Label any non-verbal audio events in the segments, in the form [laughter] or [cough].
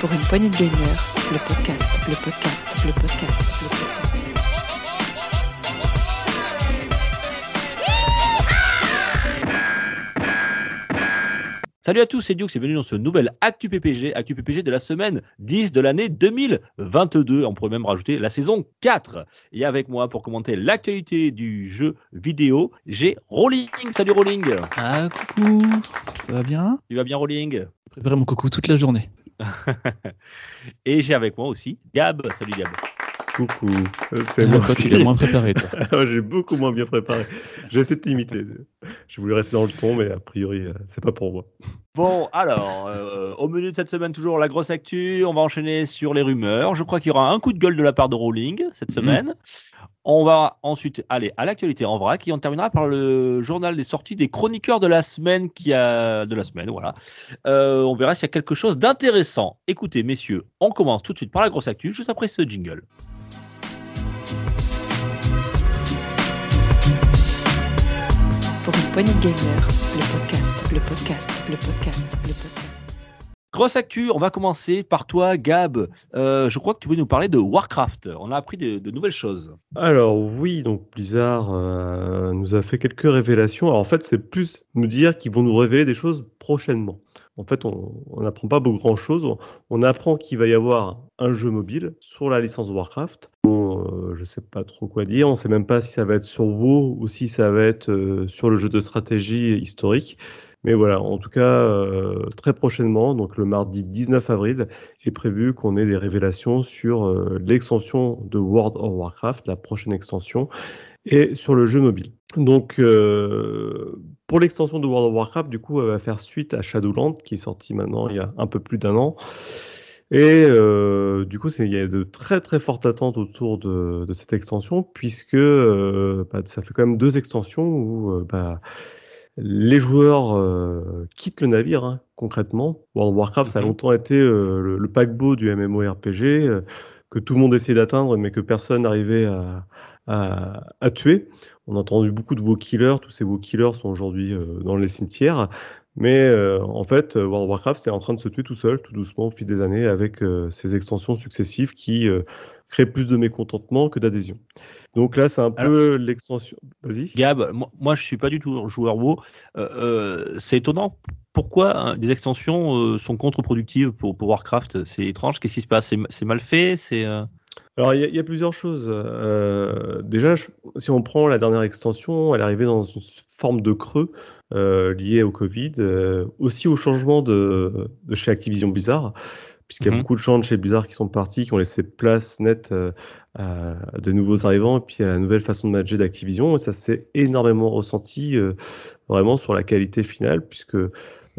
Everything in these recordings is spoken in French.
Pour une poignée de gagneurs, le podcast, le podcast, le podcast, le podcast. Salut à tous, c'est Dioux et bienvenue dans ce nouvel Actu PPG, Actu PPG de la semaine 10 de l'année 2022. On pourrait même rajouter la saison 4. Et avec moi pour commenter l'actualité du jeu vidéo, j'ai Rolling. Salut Rolling. Ah, coucou, ça va bien? Tu vas bien Rolling Je préfère mon coucou toute la journée. [laughs] Et j'ai avec moi aussi Gab. Salut Gab. Coucou, c'est Ah, moi. toi, tu l'as moins préparé, toi. [laughs] J'ai beaucoup moins bien préparé. J'ai essayé de t'imiter. Je voulais rester dans le ton, mais a priori, euh, c'est pas pour moi. Bon, alors, euh, au menu de cette semaine, toujours la grosse actu. On va enchaîner sur les rumeurs. Je crois qu'il y aura un coup de gueule de la part de Rowling cette semaine. On va ensuite aller à l'actualité en vrac et on terminera par le journal des sorties des chroniqueurs de la semaine qui a de la semaine, voilà. Euh, on verra s'il y a quelque chose d'intéressant. Écoutez, messieurs, on commence tout de suite par la grosse actu, juste après ce jingle. De gagneurs, le podcast, le podcast, le podcast, le podcast. Grosse actu, on va commencer par toi, Gab. Euh, je crois que tu veux nous parler de Warcraft. On a appris de, de nouvelles choses. Alors oui, donc Blizzard euh, nous a fait quelques révélations. Alors en fait, c'est plus nous dire qu'ils vont nous révéler des choses prochainement. En fait, on n'apprend pas beaucoup grand-chose. On, on apprend qu'il va y avoir un jeu mobile sur la licence Warcraft. Bon, euh, je sais pas trop quoi dire. On sait même pas si ça va être sur WoW ou si ça va être euh, sur le jeu de stratégie historique. Mais voilà, en tout cas, euh, très prochainement, donc le mardi 19 avril, est prévu qu'on ait des révélations sur euh, l'extension de World of Warcraft, la prochaine extension, et sur le jeu mobile. Donc, euh, pour l'extension de World of Warcraft, du coup, elle va faire suite à Shadowland, qui est sorti maintenant il y a un peu plus d'un an. Et euh, du coup, il y a de très très fortes attentes autour de, de cette extension, puisque euh, bah, ça fait quand même deux extensions où bah, les joueurs euh, quittent le navire, hein, concrètement. World of Warcraft, ça a Mhm. longtemps été euh, le, le paquebot du MMORPG, euh, que tout le monde essayait d'atteindre, mais que personne n'arrivait à, à, à tuer. On a entendu beaucoup de WoW killers, tous ces WoW killers sont aujourd'hui euh, dans les cimetières. Mais euh, en fait, euh, World of Warcraft est en train de se tuer tout seul, tout doucement, au fil des années, avec ces extensions successives qui créent plus de mécontentement que d'adhésion. Donc là, c'est un peu l'extension. Vas-y. Gab, moi, moi, je suis pas du tout joueur WoW. Euh, euh, c'est étonnant. Pourquoi hein, des extensions euh, sont contre-productives pour, pour Warcraft? C'est étrange. Qu'est-ce qui se passe? C'est mal fait? C'est Alors, il y, a- il y a plusieurs choses. Euh, déjà, je- si on prend la dernière extension, elle est arrivée dans une forme de creux euh, lié au Covid, euh, aussi au changement de, de chez Activision Blizzard, puisqu'il y a Mhm. beaucoup de gens de chez Blizzard qui sont partis, qui ont laissé place nette euh, à de nouveaux arrivants, et puis à la nouvelle façon de manager d'Activision. Et ça s'est énormément ressenti vraiment sur la qualité finale, puisque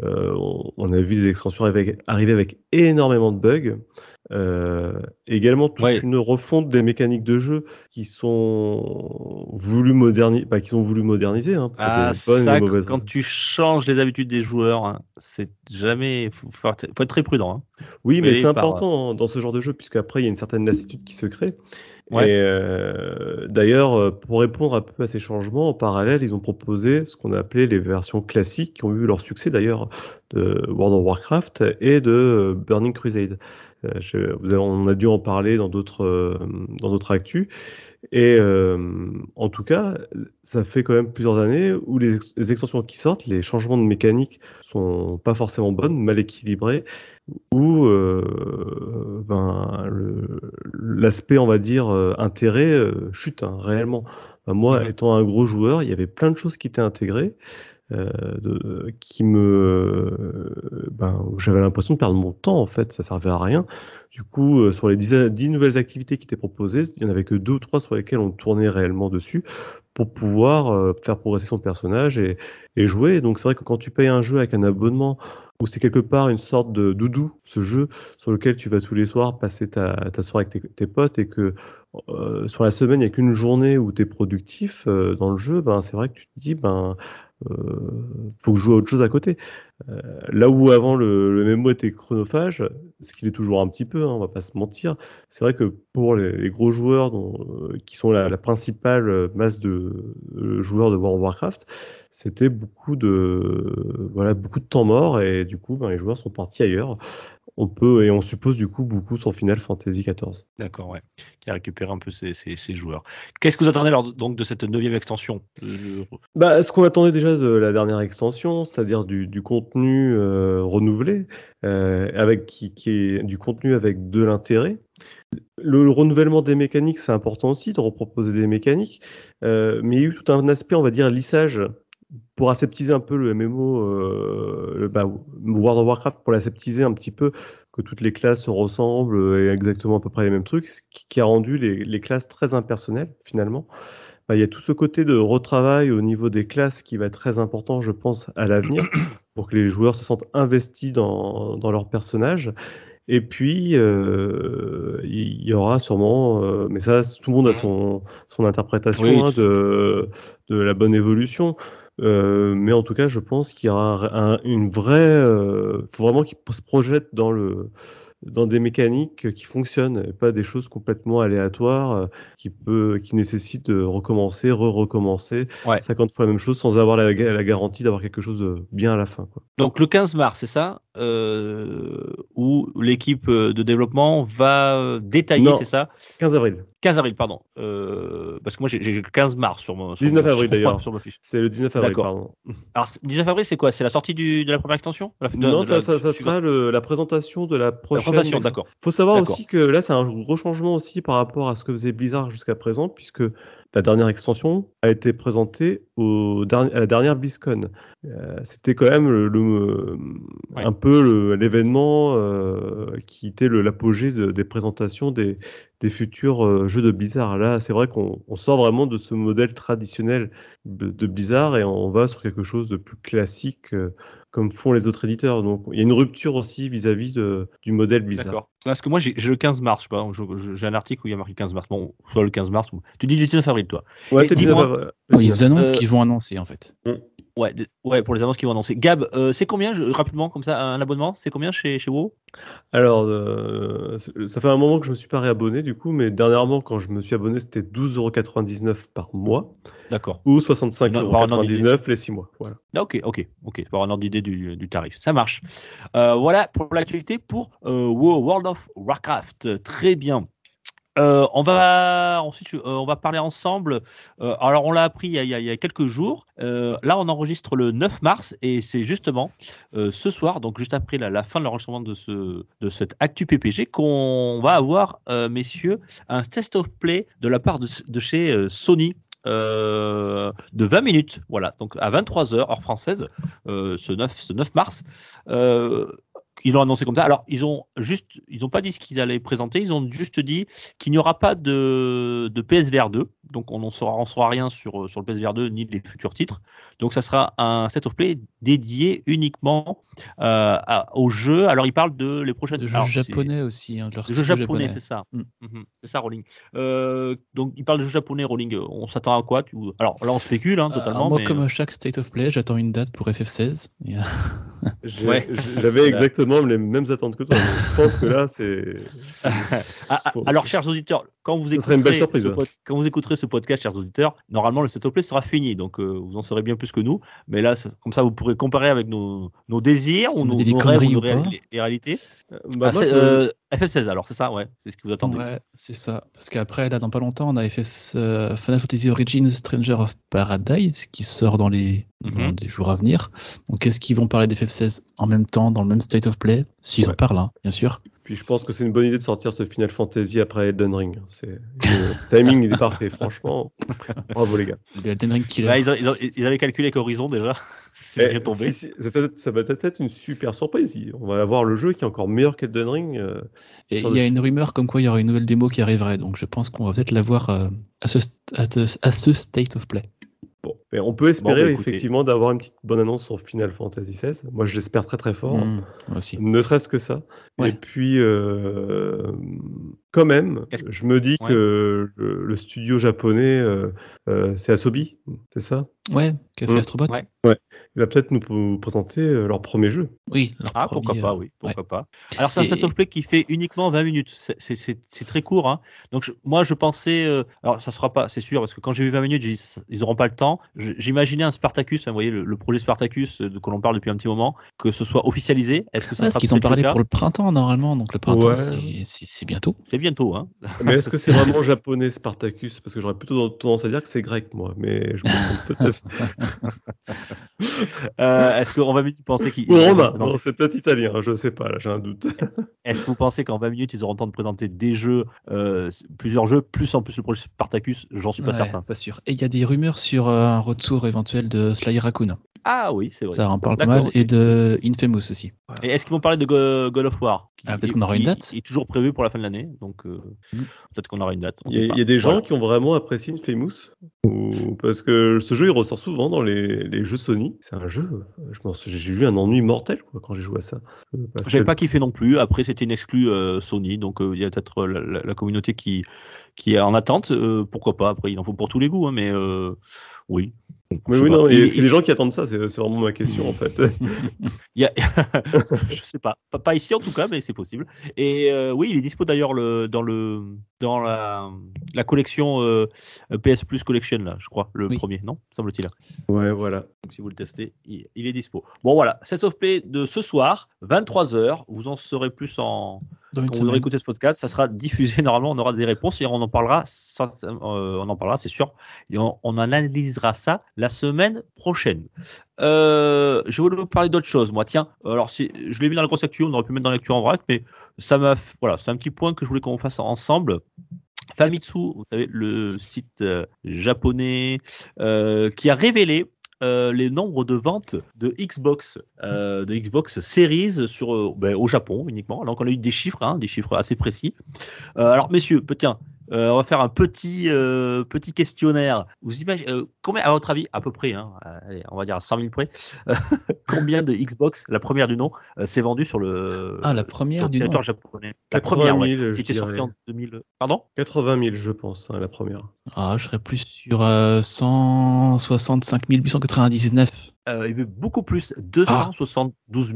on, on a vu des extensions arriver, arriver avec énormément de bugs. Euh, également toute Ouais. une refonte des mécaniques de jeu qui sont voulu moderniser, qui sont voulu moderniser hein, ah, ça, quand raisons. tu changes les habitudes des joueurs, hein, c'est jamais. Faut, faut être très prudent. hein. Oui, mais c'est par- important hein, dans ce genre de jeu, puisqu'après, il y a une certaine lassitude qui se crée. Et euh, d'ailleurs, euh, pour répondre un peu à ces changements, en parallèle, ils ont proposé ce qu'on a appelé les versions classiques, qui ont eu leur succès d'ailleurs, de World of Warcraft et de euh, Burning Crusade. Je- vous on a dû en parler dans d'autres dans actus. Et euh, en tout cas, ça fait quand même plusieurs années où les, ex- les extensions qui sortent, les changements de mécanique sont pas forcément bonnes, mal équilibrés, où euh, ben, l'aspect, on va dire, euh, intérêt chute hein, réellement. Ben, moi, étant un gros joueur, il y avait plein de choses qui étaient intégrées, de, qui me, ben, où j'avais l'impression de perdre mon temps en fait, ça servait à rien. Du coup, euh, sur les 10, 10 nouvelles activités qui étaient proposées, il n'y en avait que deux ou trois sur lesquelles on tournait réellement dessus pour pouvoir euh, faire progresser son personnage et, jouer. Donc c'est vrai que quand tu payes un jeu avec un abonnement où c'est quelque part une sorte de doudou, ce jeu sur lequel tu vas tous les soirs passer ta, soirée avec tes, tes potes et que euh, sur la semaine, il n'y a qu'une journée où tu es productif euh, dans le jeu, ben, c'est vrai que tu te dis, ben, euh, faut que je joue à autre chose à côté. Euh, là où avant le, le MMO était chronophage, ce qu'il est toujours un petit peu, hein, on va pas se mentir, c'est vrai que pour les, gros joueurs euh, qui sont la, principale masse de euh, joueurs de World of Warcraft, c'était beaucoup de voilà beaucoup de temps mort et du coup ben, les joueurs sont partis ailleurs. On peut et on suppose du coup beaucoup sur Final Fantasy XIV. D'accord, ouais. Qui a récupéré un peu ses, ses- ses joueurs. Qu'est-ce que vous attendez alors donc de cette neuvième extension? Bah, ce qu'on attendait déjà de la dernière extension, c'est-à-dire du, du contenu euh, renouvelé, euh, avec qui, qui est du contenu avec de l'intérêt. Le, le renouvellement des mécaniques, c'est important aussi de reproposer des mécaniques, euh, mais il y a eu tout un aspect, on va dire, lissage pour aseptiser un peu le MMO, euh, bah, World of Warcraft, pour l'aseptiser un petit peu, que toutes les classes se ressemblent et exactement à peu près les mêmes trucs, ce qui, a rendu les, les classes très impersonnelles finalement. Bah, il y a tout ce côté de retravail au niveau des classes qui va être très important, je pense, à l'avenir, [clears throat] pour que les joueurs se sentent investis dans, dans leur personnage. Et puis, euh, il y aura sûrement, euh, mais ça, tout le monde a son, son interprétation Oui, hein, de la bonne évolution. Euh, mais en tout cas, je pense qu'il y aura un- un- une vraie. Euh, faut vraiment qu'ils se projettent dans le dans des mécaniques qui fonctionnent, et pas des choses complètement aléatoires euh, qui peut qui nécessitent de recommencer, re-recommencer Ouais. 50 fois la même chose sans avoir la, ga- la garantie d'avoir quelque chose de bien à la fin. Quoi. Donc le 15 mars, c'est ça euh, Où l'équipe de développement va euh, détailler, c'est ça? 15 avril. 15 avril, pardon. Euh, parce que moi j'ai le 15 mars sur mon. sur 19 mon- avril, [laughs] d'ailleurs. Sur ma fiche. C'est le 19 avril, D'accord. pardon. Alors 19 avril, c'est quoi? C'est la sortie du, de la première extension? La- de- non, de ça, ça, ça suivante. sera le- la présentation de La prochaine. Présentation, d'accord. faut savoir aussi que là, c'est un gros changement aussi par rapport à ce que faisait Blizzard jusqu'à présent, puisque la dernière extension a été présentée au dernier- à la dernière BlizzCon. Euh, C'était quand même le, le- Ouais. un peu le- l'événement euh, qui était le- l'apogée de- des présentations des, des futurs euh, jeux de Blizzard. Là, c'est vrai qu'on on sort vraiment de ce modèle traditionnel de, de Blizzard et on va sur quelque chose de plus classique. euh, comme font les autres éditeurs. Donc, il y a une rupture aussi vis-à-vis de- du modèle Blizzard. D'accord. Parce que moi j'ai j'ai le 15 mars, je sais pas, je- je- j'ai un article où il y a marqué 15 mars. Bon, soit le 15 mars. ou- Tu dis le 19 avril, toi. Ouais, Et c'est le dis-moi- 19 avril. Ils annoncent Euh, qu'ils vont annoncer en fait. Ouais, d- ouais, pour les annonces qu'ils vont annoncer. Gab, euh, c'est combien, je- rapidement, comme ça, un abonnement C'est combien chez, chez WoW? Alors, euh, ça fait un moment que je me suis pas réabonné du coup, mais dernièrement, quand je me suis abonné, c'était 12,99€ par mois D'accord. ou Non, pour avoir un ordre 65,99€ les 6 mois. Voilà. Ah, Ok, ok, ok. Pour avoir un ordre d'idée du, du tarif. Ça marche. Euh, voilà pour l'actualité pour euh, WoW, World of Warcraft. Très bien. Euh, on va ensuite, euh, on va parler ensemble. Euh, alors, on l'a appris il y, a, il y a- quelques jours. Là, on enregistre le 9 mars et c'est justement ce soir, donc juste après la, fin de l'enregistrement de ce de actu PPG, qu'on va avoir, messieurs, un test of play de la part de, de chez Sony. de 20 minutes, voilà, donc à 23h, heure française, ce, 9, ce 9 mars. Ils l'ont annoncé comme ça. Alors, ils ont juste, ils n'ont pas dit ce qu'ils allaient présenter. Ils ont juste dit qu'il n'y aura pas de, de PSVR 2. Donc, on n'en saura, on saura rien sur, sur le PSVR 2 ni les futurs titres. Donc, ça sera un set of play dédié uniquement euh, à- au jeu. Alors, ils parlent de les prochaines. Le jeu alors, japonais aussi. Hein, de leur le jeu japonais, c'est ça. Mm. Mhm, c'est ça, Rolling. Euh, donc, il parle de jeu japonais, Rolling. On s'attend à quoi? Tu... Alors là, on spécule hein, Euh, totalement. moi, mais, comme euh, à chaque State of Play, j'attends une date pour FF16. Et, [laughs] euh, Ouais. [laughs] J'avais exactement les mêmes attentes que toi. je pense que là, c'est. [laughs] Ah, ah, alors, chers auditeurs, quand vous, écouterez surprise, ce hein. pod- quand vous écouterez ce podcast, chers auditeurs, normalement le set play sera fini, donc euh, vous en saurez bien plus que nous. Mais là, comme ça, vous pourrez comparer avec nos, nos désirs ou nos, nos rêves ou conneries nos ou réa- pas les, réalités. Bah, Ah, moi, euh, FF16, alors c'est ça, ouais, c'est ce que vous attendez. ouais, c'est ça. Parce qu'après, là, dans pas longtemps, on a FF, euh, Final Fantasy Origins Stranger of Paradise qui sort dans les, dans les jours à venir. Donc, est-ce qu'ils vont parler d'FF16 en même temps, dans le même State of Play? S'ils en Ouais. parlent, hein, bien sûr. Puis je pense que c'est une bonne idée de sortir ce Final Fantasy après Elden Ring. C'est le [laughs] timing il est parfait, franchement. Bravo les gars. Le Elden Ring. Là, ils, a- ils a- ils avaient calculé avec Horizon déjà. C'est Eh, bien tombé. si- si, ça, ça va peut-être être une super surprise. On va avoir le jeu qui est encore meilleur qu'Elden Ring. euh, Et il y a le- une rumeur comme quoi il y aura une nouvelle démo qui arriverait. Donc, je pense qu'on va peut-être la voir euh, à, ce, à, ce, à ce State of Play. Bon, mais on peut espérer bah, effectivement d'avoir une petite bonne annonce sur Final Fantasy XVI. Moi, je l'espère très très fort. Mm, moi aussi. Ne serait-ce que ça. Ouais. Et puis, euh, quand même, je me dis Ouais. que le, le studio japonais, euh, euh, c'est Asobi, c'est ça? Ouais, qu'a fait Mm. Astrobot Ouais. Il va peut-être nous présenter euh, leur premier jeu. Oui. leur Ah, pourquoi pas, oui, pourquoi pas. Alors, c'est un Et- set of play qui fait uniquement 20 minutes. C'est- très court. Hein. Donc, je- moi, je pensais. euh, alors, ça sera pas, c'est sûr, parce que quand j'ai vu 20 minutes, dit, ils n'auront pas le temps. J'imaginais un Spartacus, hein, vous voyez, le, le projet Spartacus de que l'on parle depuis un petit moment, que ce soit officialisé. Est-ce que ça Ouais, sera parce qu'ils parlé cas? pour le printemps normalement, donc le printemps Ouais. c'est- c'est c'est bientôt. Bientôt. Hein. Mais est-ce que c'est [laughs] vraiment japonais Spartacus? Parce que j'aurais plutôt tendance à dire que c'est grec, moi. Mais je me trompe peut-être. [laughs] Euh, Est-ce qu'en 20 minutes, ils auront romain. Non, c'est peut-être italien. Je sais pas. Là, j'ai un doute. [laughs] Est-ce que vous pensez qu'en 20 minutes, ils auront le temps de présenter des jeux, euh, plusieurs jeux, plus en plus le projet Spartacus? J'en suis pas Ouais, certain. Pas sûr. Et il y a des rumeurs sur euh, un retour éventuel de Sly Raccoon. Ah oui, c'est vrai. Ça en parle pas mal. Et de Infamous aussi. Et est-ce qu'ils vont parler de Go- God of War? Qui- Ah, peut-être qu'on aura une qui date. est toujours prévu pour la fin de l'année, donc euh, Mm. peut-être qu'on aura une date. Il y, a, y des gens Voilà. qui ont vraiment apprécié Infamous. Ou... Parce que ce jeu, il ressort souvent dans les, les jeux Sony. C'est un jeu. Je pense j'ai eu un ennui mortel quoi, quand j'ai joué à ça. Euh, J'avais pas kiffé non plus. Après, c'était une exclue euh, Sony, donc il y a peut-être la, la- la communauté qui, qui est en attente. pourquoi pas Après, il en faut pour tous les goûts, hein, mais euh, oui. Mais oui, non, a il- des gens qui attendent ça C'est c'est vraiment ma question en fait. [laughs] Il y a... [laughs] je sais pas. pas, pas ici en tout cas, mais c'est possible. Et euh, oui, il est dispo d'ailleurs le, dans le dans la, la collection euh, PS Plus Collection là, je crois, le Oui. premier, non Semble-t-il. ouais, voilà. Donc si vous le testez, il, il est dispo. Bon voilà, Set of Play de ce soir, 23h. Vous en saurez plus en quand vous aurez écouté ce podcast. Ça sera diffusé [laughs] normalement. On aura des réponses et on en parlera. euh, on en parlera, c'est sûr. Et on, on analysera ça la semaine prochaine. Euh, je voulais vous parler d'autre chose. Moi, tiens. Alors je l'ai mis dans la grosse actu. On aurait pu mettre dans l'actu en vrac, mais ça m'a. Voilà, c'est un petit point que je voulais qu'on fasse ensemble. Famitsu, vous savez, le site euh, japonais euh, qui a révélé les nombres de ventes de Xbox, de Xbox Series sur, ben, au Japon uniquement. Donc on a eu des chiffres, hein, des chiffres assez précis. Alors messieurs, tiens, euh, on va faire un petit, euh, petit questionnaire. Vous imaginez euh, combien, à votre avis, à peu près, hein, allez, on va dire à 100 000 près, [laughs] combien de Xbox, la première du nom, euh, s'est vendue sur le, Ah, la première sur le du territoire nom. japonais? La 80 première, 000, ouais, je qui était sortie dirais. en 2000. Pardon? 80 000, je pense, hein, la première. Ah, je serais plus sur euh, 165 899. Euh, il y avait beaucoup plus, 272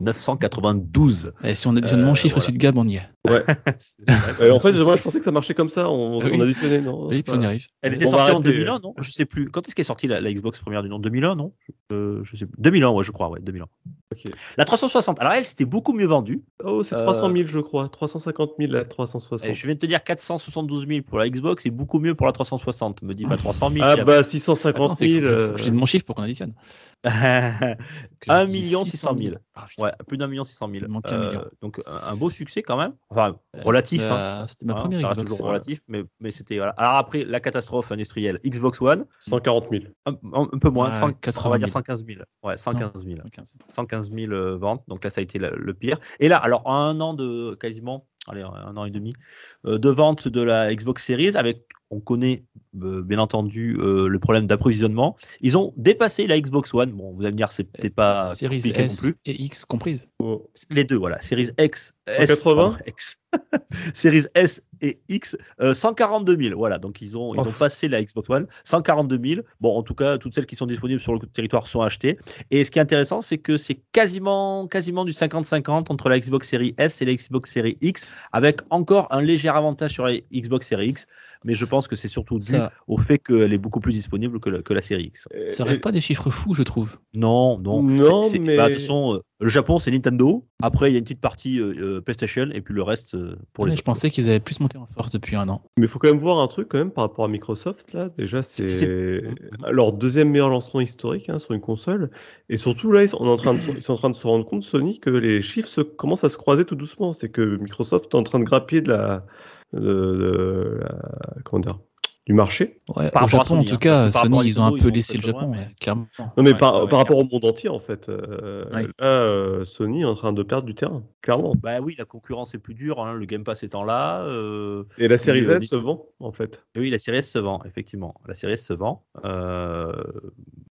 992. Et si on additionne Euh, mon chiffre voilà. et celui de Gab, on y est. [laughs] Euh, en fait, je, moi, je pensais que ça marchait comme ça. On, Ah oui. on additionnait, non Oui, puis on y arrive. Elle Ouais. était On sortie en arrêter. 2001, non? Je sais plus. Quand est-ce qu'elle est sortie la, la Xbox première du nom? 2001, non? Euh, Je sais plus. 2001, ouais, je crois, ouais, 2001. Ok. La 360. Alors elle, c'était beaucoup mieux vendue. Oh, c'est Euh, 300 000, je crois. 350 000 à 360. Et je viens de te dire 472 000 pour la Xbox et beaucoup mieux pour la 360. Me dis pas [laughs] 300 000. Ah bah Attends, 650 c'est 000. que faut- faut euh, que je donne mon chiffre pour qu'on additionne. [laughs] Que 1 je dise million 600 000. Ah. Ouais, plus d'un million 600 000. Il manque un million. donc un, beau succès quand même. Enfin, Euh, relatif. c'était, hein. euh, C'était ma Hein, première ça reste Xbox. toujours relatif, mais, mais c'était voilà. Alors après la catastrophe industrielle, Xbox One, 140 000. un, un- peu moins, Ouais, 100 on 80 va 000. dire 115 000. Ouais, 115 000. 15. 115 000 euh, ventes. Donc là, ça a été le pire. Et là, alors, en un an de quasiment, allez, un an et demi, euh, de vente de la Xbox Series, avec, on connaît euh, bien entendu euh, le problème d'approvisionnement. Ils ont dépassé la Xbox One. Bon, vous allez me dire, c'est peut-être pas Series compliqué non S plus. et X comprises. Oh. Les deux, voilà. Series X, S, 180? pardon, X. [laughs] Series S et X, euh, 142 000. Voilà, donc ils ont, ils ont passé la Xbox One, 142 000. Bon, en tout cas, toutes celles qui sont disponibles sur le territoire sont achetées. Et ce qui est intéressant, c'est que c'est quasiment, quasiment du 50-50 entre la Xbox Series S et la Xbox Series X, avec encore un léger avantage sur la Xbox Series X. Mais je pense que c'est surtout dû Ça, au fait qu'elle est beaucoup plus disponible que la, que la série X. Et- ça et- reste pas des chiffres fous, je trouve. Non, non. Non, C'est- c'est- mais- bah, de toute façon, euh, le Japon, c'est Nintendo. Après, il y a une petite partie euh, euh, PlayStation et puis le reste euh, pour les Mais autres. je pensais qu'ils avaient plus monté en force depuis un an. Mais il faut quand même voir un truc quand même par rapport à Microsoft là. Déjà C'est- c'est leur deuxième meilleur lancement historique hein, sur une console. Et surtout là ils sont, on est en train de, se- ils sont en train de se rendre compte Sony que les chiffres se, commencent à se croiser tout doucement. C'est que Microsoft est en train de grappiller de la, de, de la- comment dire, du marché. Ouais, Par au rapport à Japon, Sony, en tout cas, Sony, ils ont un peu ils laissé le Japon, ouais, mais- clairement. Non mais Ouais, par, ouais, par rapport au monde entier en fait. euh. Là euh, Sony est en train de perdre du terrain, clairement. Bah oui, la concurrence est plus dure, hein, le Game Pass étant là. euh, Et la série euh, S se vend en fait. et oui, la série S se vend, effectivement. La série S se vend. euh,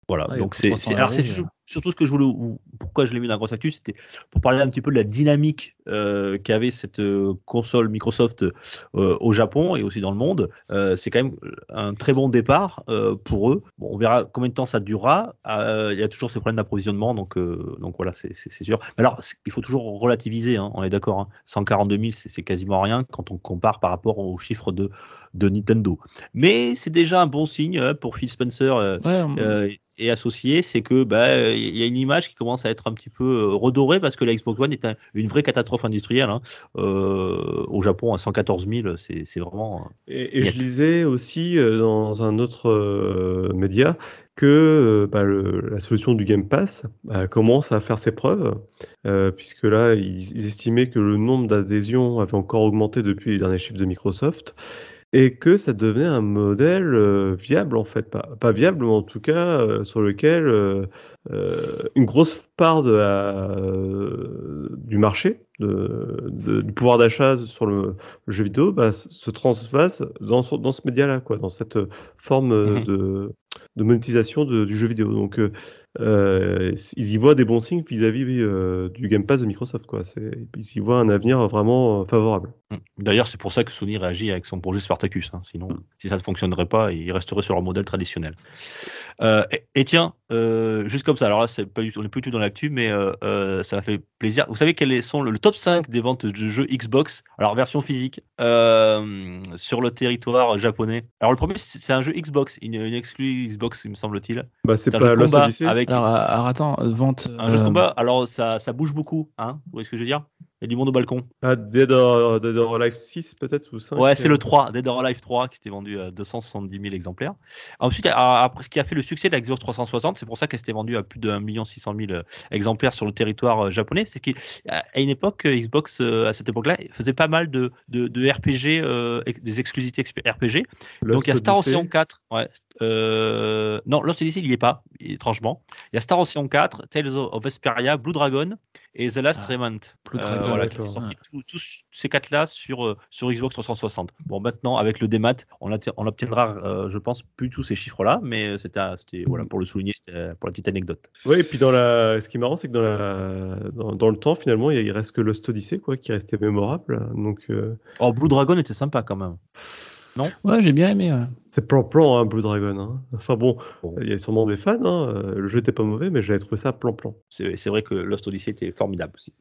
Voilà, Ouais, donc c'est. 300 c'est- Alors c'est surtout- ce que je voulais, ou pourquoi je l'ai mis dans grosse actu, c'était pour parler un petit peu de la dynamique euh, qu'avait cette euh, console Microsoft euh, au Japon et aussi dans le monde. Euh, c'est quand même un très bon départ pour eux. Bon, on verra combien de temps ça durera. Il y a toujours ces problèmes d'approvisionnement, donc, donc voilà, c'est sûr. Mais alors, il faut toujours relativiser, hein, on est d'accord. Hein. 142 000, c'est quasiment rien quand on compare par rapport aux chiffres de, de Nintendo. Mais c'est déjà un bon signe euh, pour Phil Spencer. Ouais, on- euh, et associé, c'est que bah il y a une image qui commence à être un petit peu euh, redorée parce que la Xbox One est un- une vraie catastrophe industrielle. hein. Euh, au Japon, à 114 000, c'est vraiment. Et, je lisais aussi euh, dans un autre euh, média que euh, bah, le- la solution du Game Pass bah, commence à faire ses preuves, euh, puisque là, ils, ils estimaient que le nombre d'adhésions avait encore augmenté depuis les derniers chiffres de Microsoft, et que ça devenait un modèle euh, viable, en fait. Pas, pas viable, mais en tout cas euh, sur lequel euh, une grosse part de la, du marché, de, de- du pouvoir d'achat sur le, le jeu vidéo bah, se transvase dans, ce- dans ce média-là, quoi, dans cette forme Mhm. de, de monétisation du jeu vidéo. Donc, euh, ils y voient des bons signes vis-à-vis euh, du Game Pass de Microsoft. Quoi. Ils y voient un avenir vraiment euh, favorable. D'ailleurs, c'est pour ça que Sony réagit avec son projet Spartacus. hein. Sinon, si ça ne fonctionnerait pas, ils resteraient sur leur modèle traditionnel. Euh, et, et tiens, juste comme ça, alors là, c'est pas du tout, on n'est plus du tout dans l'actu, mais ça m'a fait plaisir. Vous savez quels sont le, le top 5 des ventes de jeux Xbox, alors version physique, sur le territoire japonais Alors le premier, c'est un jeu Xbox, une, une exclue Xbox, il me semble-t-il. Bah, c'est pas jeu combat Odyssey avec Alors, euh, alors, attends, vente. un jeu de euh, combat. Alors ça, ça bouge beaucoup, hein Vous voyez ce que je veux dire? Il y a du monde au balcon. Ah, Dead or, Dead or Alive 6 peut-être ou 5 Ouais, c'est le 3, Dead or Alive 3, qui était vendu à 270 000 exemplaires. Ensuite, après, ce qui a fait le succès de la Xbox 360, c'est pour ça qu'elle s'était vendue à plus de 1 600 000 exemplaires sur le territoire euh, japonais, c'est qu'à à une époque, euh, Xbox, euh, à cette époque-là, faisait pas mal de, de, de RPG, euh, des exclusivités RPG. Donc il y a Star Ocean 4. Ouais. Euh, non, Lost Odyssey, il n'y est pas, étrangement. Il y a Star Ocean 4, Tales of Vesperia, Blue Dragon et The Last Ah, Remnant. Euh, Dragon, voilà, qui sortis tous, tous ces quatre-là sur, euh, sur Xbox 360. Bon, maintenant, avec le démat, on, on obtiendra, euh, je pense, plus tous ces chiffres-là, mais c'était c'était- voilà, pour le souligner, c'était pour la petite anecdote. Oui, et puis dans la... ce qui est marrant, c'est que dans, la... dans, dans le temps, finalement, il, reste que Lost Odyssey quoi, qui restait mémorable. Donc, euh, Oh, Blue Dragon était sympa quand même. Ouais, j'ai bien aimé. ouais. C'est plan-plan, hein, Blue Dragon. hein. Enfin bon, Bon. il y a sûrement des fans. hein, euh, Le jeu était pas mauvais, mais j'avais trouvé ça plan-plan. C'est c'est vrai que Lost Odyssey était formidable aussi.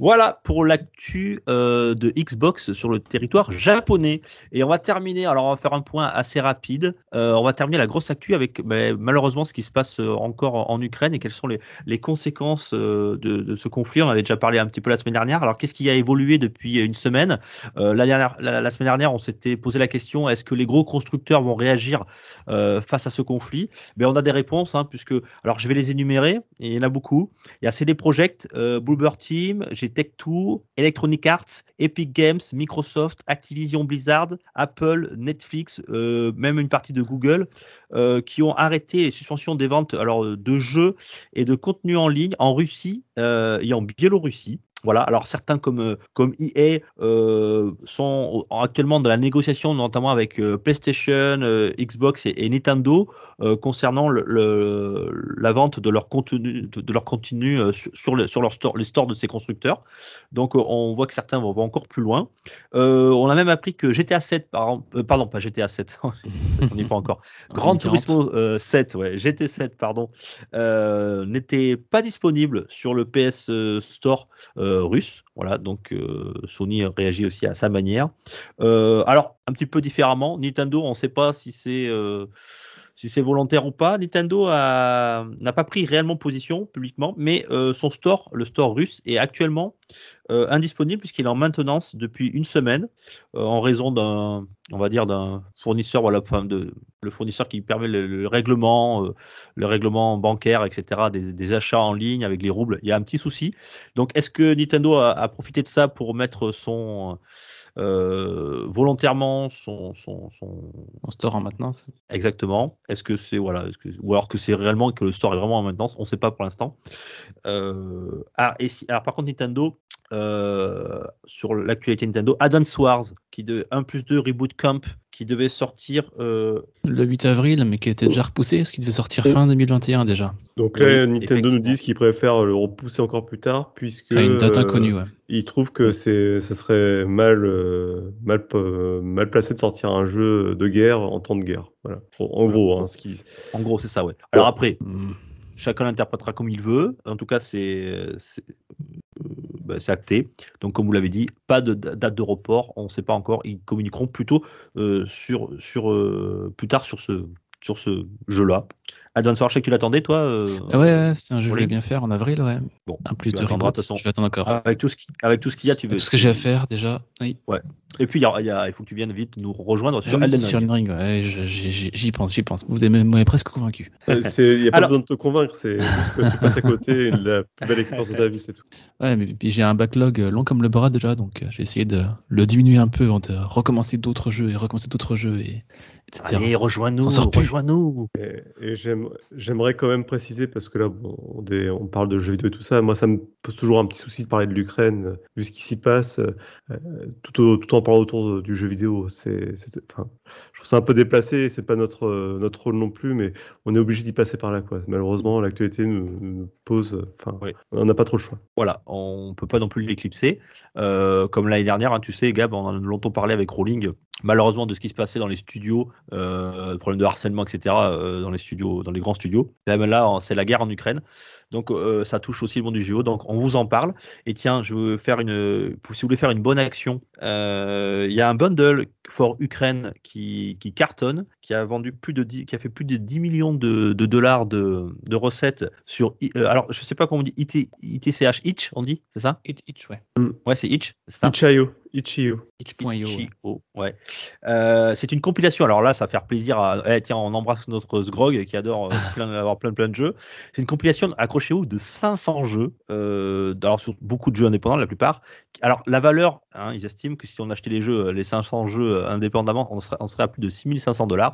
Voilà pour l'actu euh, de Xbox sur le territoire japonais. Et on va terminer, alors on va faire un point assez rapide. Euh, on va terminer la grosse actu avec ben, malheureusement ce qui se passe encore en, Ukraine et quelles sont les, les conséquences euh, de, de ce conflit. On avait déjà parlé un petit peu la semaine dernière. Alors qu'est-ce qui a évolué depuis une semaine? La, dernière, la, la semaine dernière, on s'était posé la question est-ce que les gros constructeurs vont réagir euh, face à ce conflit ben, On a des réponses, hein, puisque, alors je vais les énumérer, il y en a beaucoup. Il y a CD Projekt, euh, Team, j'ai Tech2, Electronic Arts, Epic Games, Microsoft, Activision Blizzard, Apple, Netflix, euh, même une partie de Google, euh, qui ont arrêté les suspensions des ventes alors, de jeux et de contenus en ligne en Russie et en Biélorussie. Voilà, alors certains comme, euh, comme EA euh, sont actuellement dans la négociation, notamment avec euh, PlayStation, euh, Xbox et, et Nintendo, euh, concernant le, le- la vente de leur contenu, de, de leur contenu euh, sur, le- sur leur store, les stores de ces constructeurs. Donc on voit que certains vont, vont encore plus loin. On a même appris que GTA 7, par, pardon, pas GTA 7, [laughs] on n'y est pas encore. [laughs] Grand 2040. Turismo euh, 7, ouais, GT7, pardon, euh, n'était pas disponible sur le PS Store euh, russe. Voilà, donc euh, Sony réagit aussi à sa manière. Euh, alors, un petit peu différemment, Nintendo, on ne sait pas si c'est euh, si c'est volontaire ou pas. Nintendo n'a pas pris réellement position publiquement, mais euh, son store, le store russe, est actuellement euh, indisponible puisqu'il est en maintenance depuis une semaine euh, en raison d'un, on va dire d'un fournisseur, voilà, de le fournisseur qui permet le, le règlement, le règlement bancaire, etc., des, achats en ligne avec les roubles. Il y a un petit souci. Donc, est-ce que Nintendo a, profité de ça pour mettre son volontairement son, son, son, store en maintenance. Exactement. Est-ce que c'est voilà, que, ou alors que c'est réellement que le store est vraiment en maintenance On ne sait pas pour l'instant. Euh, ah, et si- alors par contre Nintendo euh, sur l'actualité Nintendo, Advance Wars qui de 1 plus 2 Reboot Camp qui devait sortir. euh, Le 8 avril, mais qui a été déjà repoussé, parce qu'il devait sortir fin 2021 déjà. Donc Oui, là, Nintendo nous dit qu'ils préfèrent le repousser encore plus tard, puisque À une date euh, inconnue, ouais. ils trouvent que c'est, ça serait mal, euh, mal, euh, mal placé de sortir un jeu de guerre en temps de guerre. Voilà. En en gros, hein, ce qu'ils En gros, c'est ça, ouais. Alors après, Hmm. chacun l'interprétera comme il veut. En tout cas, c'est c'est euh, bah, c'est acté. Donc, comme vous l'avez dit, pas de date de report. On ne sait pas encore. Ils communiqueront plutôt euh, sur, sur, euh, plus tard sur ce, sur ce jeu-là. Advance Wars, je sais que tu l'attendais, toi euh, Ah ouais, ouais, c'est un jeu que je voulais bien faire en avril, ouais. Bon, Un plus tu de reboot, de toute façon. je vais attendre encore. avec tout ce qui- avec tout ce qu'il y a, tu veux. Tout ce que j'ai à faire déjà. Oui. Et puis, il y a- il y a- il faut que tu viennes vite nous rejoindre sur Ah oui, Elden sur Ring. Elden Ring, ouais, j'y pense, j'y pense. Vous avez- m'avez presque convaincu. [laughs] Il n'y a pas Alors- besoin de te convaincre, c'est juste que tu passes à côté de la plus belle expérience de ta vie, c'est tout. Ouais, mais puis j'ai un backlog euh, long comme le bras déjà, donc euh, j'ai essayé de le diminuer un peu, avant de recommencer d'autres jeux et recommencer d'autres jeux et etc. Allez, rejoins-nous, rejoins-nous. Et, et j'aime- j'aimerais quand même préciser, parce que là, on, parle de jeux vidéo et tout ça, moi, ça me pose toujours un petit souci de parler de l'Ukraine, vu ce qui s'y passe, euh, euh, tout, en parlant autour du jeu vidéo. C'est, trouve ça un peu déplacé, c'est pas notre, euh, notre rôle non plus, mais on est obligé d'y passer par là. Quoi. Malheureusement, l'actualité nous, nous pose, enfin, Oui. on n'a pas trop le choix. Voilà, on peut pas non plus l'éclipser. Euh, comme l'année dernière, hein, tu sais, Gab, on en a longtemps parlé avec Rowling, malheureusement, de ce qui se passait dans les studios, euh, problème de harcèlement, etc., euh, dans les studios, dans les grands studios. Là, ben là, c'est la guerre en Ukraine. Donc, euh, ça touche aussi le monde du jeu. Donc, on vous en parle. Et tiens, je veux faire une, si vous voulez faire une bonne action, euh, il y a un bundle for Ukraine qui cartonne, qui a vendu plus de 10, qui a fait plus de 10 millions de, de dollars de, de recettes sur, euh, alors, je sais pas comment on dit, IT, ITCH, Itch, on dit, c'est ça? Itch, Itch, ouais. Ouais, c'est Itch. Itch.io. ouais. Itch.io, ouais. Euh, c'est une compilation. Alors là, ça va faire plaisir à. Eh, tiens, on embrasse notre Sgrog qui adore euh, [laughs] plein, avoir plein, plein de jeux. C'est une compilation, accrochez-vous, de 500 jeux. Euh, alors, sur beaucoup de jeux indépendants, la plupart. Alors, la valeur, hein, ils estiment que si on achetait les jeux, les 500 jeux indépendamment, on serait, on serait à plus de 6500 dollars.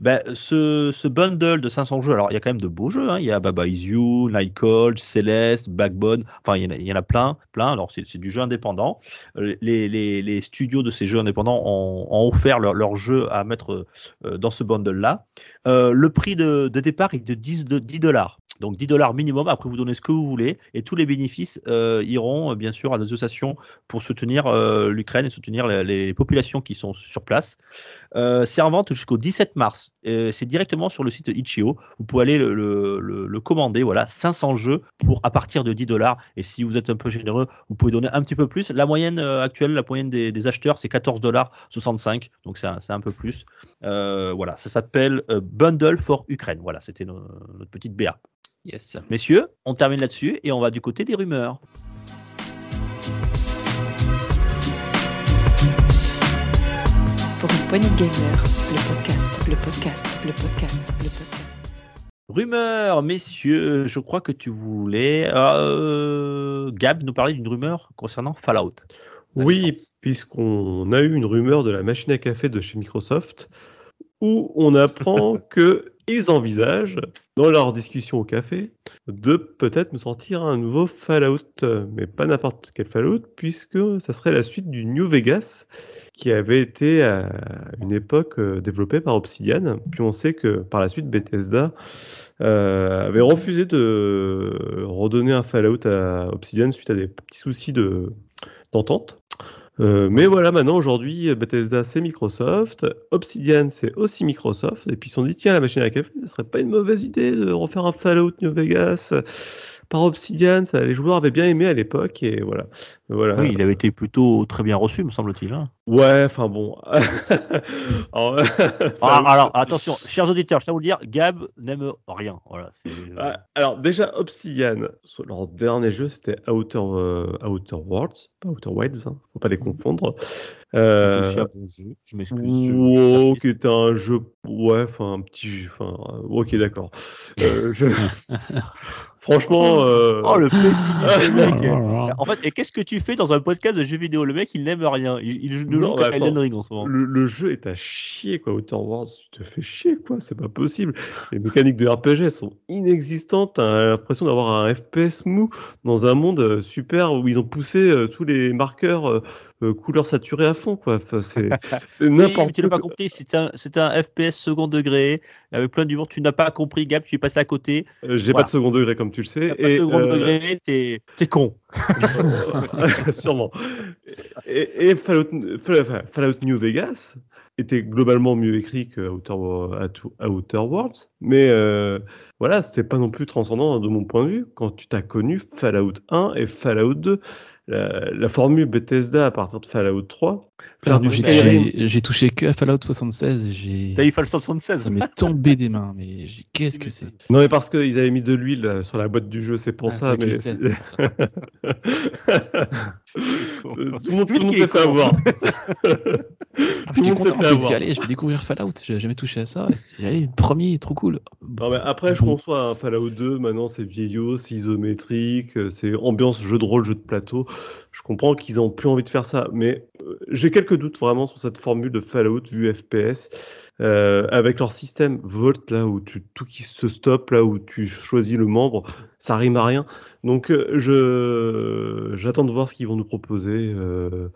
Ben, ce, ce bundle de 500 jeux, alors il y a quand même de beaux jeux. hein. Il y a Baba Is You, Nightcall, Celeste, Backbone. Enfin, il y en a, plein, plein. Alors, c'est du jeu indépendant. Euh, Les, les, les studios de ces jeux indépendants ont, offert leurs leur jeux à mettre euh, dans ce bundle-là. Euh, le prix de, de départ est de 10 de 10 dollars. Donc 10 dollars minimum. Après, vous donnez ce que vous voulez. Et tous les bénéfices iront, bien sûr, à des associations pour soutenir l'Ukraine et soutenir les, les populations qui sont sur place. C'est en vente jusqu'au 17 mars. Euh, c'est directement sur le site Itch.io. Vous pouvez aller le, le- le- le commander. Voilà, 500 jeux pour à partir de 10 dollars. Et si vous êtes un peu généreux, vous pouvez donner un petit peu plus. La moyenne euh, actuelle, la moyenne des, des acheteurs, c'est 14 dollars 65. Donc c'est un, peu plus. Euh, voilà, ça s'appelle Bundle for Ukraine. Voilà, c'était no- notre petite BA. Yes. Messieurs, on termine là-dessus et on va du côté des rumeurs. Poignée de gamers, le podcast, le podcast, le podcast, le podcast. Rumeur, messieurs, je crois que tu voulais, euh, Gab, nous parler d'une rumeur concernant Fallout. Oui, puisqu'on a eu une rumeur de la machine à café de chez Microsoft, où on apprend [laughs] que ils envisagent, dans leur discussion au café, de peut-être nous sortir un nouveau Fallout, mais pas n'importe quel Fallout, puisque ça serait la suite du New Vegas, qui avait été à une époque euh, développé par Obsidian. Puis on sait que par la suite, Bethesda euh, avait refusé de redonner un Fallout à Obsidian suite à des petits soucis de d'entente. Euh, mais voilà, maintenant, aujourd'hui, Bethesda, c'est Microsoft. Obsidian, c'est aussi Microsoft. Et puis, ils se sont dit, tiens, la machine à café, ce serait pas une mauvaise idée de refaire un Fallout New Vegas par Obsidian. Ça, les joueurs avaient bien aimé à l'époque. Et voilà. voilà. Oui, il avait été plutôt très bien reçu, me semble-t-il. hein. Ouais, enfin bon. [laughs] Alors, [laughs] Ah, alors, attention, chers auditeurs, je tiens à vous le dire, Gab n'aime rien. Voilà, c'est. Ah, alors déjà Obsidian, leur dernier jeu c'était Outer, euh, Outer Worlds, pas Outer Wilds, hein, faut pas les confondre. c'est Euh, aussi un bon jeu, je m'excuse. wow, qui était un jeu, ouais, enfin un petit jeu, enfin, euh, ok d'accord. Euh, je- [laughs] Franchement, euh, Oh, le pessimisme, [laughs] le mec. Oh En fait, et qu'est-ce que tu fais dans un podcast de jeux vidéo? Le mec, il n'aime rien. Il, joue mais qu'à attends. Elden Ring en ce moment. le, le jeu est à chier quoi, Outer Worlds, tu te fais chier quoi, c'est pas possible. Les mécaniques de RPG sont inexistantes, t'as l'impression d'avoir un FPS mou dans un monde euh, super où ils ont poussé euh, tous les marqueurs euh, couleur saturée à fond, quoi. Enfin, c'est [laughs] n'importe tu n'as pas quoi. compris, c'est un, un FPS second degré, avec plein d'humour. Tu n'as pas compris, Gab, tu es passé à côté. Euh, J'ai Voilà. pas de second degré, comme tu le Tu sais. n'as pas de et, second euh, degré, t'es t'es con. [laughs] Sûrement. Et, et Fallout, Fallout- New Vegas était globalement mieux écrit que Outer, Worlds, mais euh, voilà, c'était pas non plus transcendant de mon point de vue quand tu t'as connu Fallout 1 et Fallout 2. La, la formule Bethesda à partir de Fallout 3, faire Alors, du moi, j'ai touché que à Fallout 76 et j'ai. T'as eu Fallout 76. Ça m'est tombé des mains, mais qu'est-ce que c'est? Non, mais parce qu'ils avaient mis de l'huile euh, sur la boîte du jeu, c'est pour Ah, ça. Mais sait, pour ça. [laughs] [laughs] tout le monde, tout le Qui monde est s'est fait avoir. [laughs] Ah, monde s'est content, avoir. j'y allais, je vais découvrir Fallout, j'ai jamais touché à ça. Allais, premier, trop cool. Non, mais après, je Bon. conçois un Fallout 2, maintenant c'est vieillot, c'est isométrique, euh, c'est ambiance jeu de rôle, jeu de plateau. Je comprends qu'ils ont plus envie de faire ça, mais euh, j'ai quelques doutes vraiment sur cette formule de Fallout vu FPS. Euh, avec leur système Volt, là où tu, tout qui se stoppe, là où tu choisis le membre, ça rime à rien. Donc, euh, je j'attends de voir ce qu'ils vont nous proposer euh,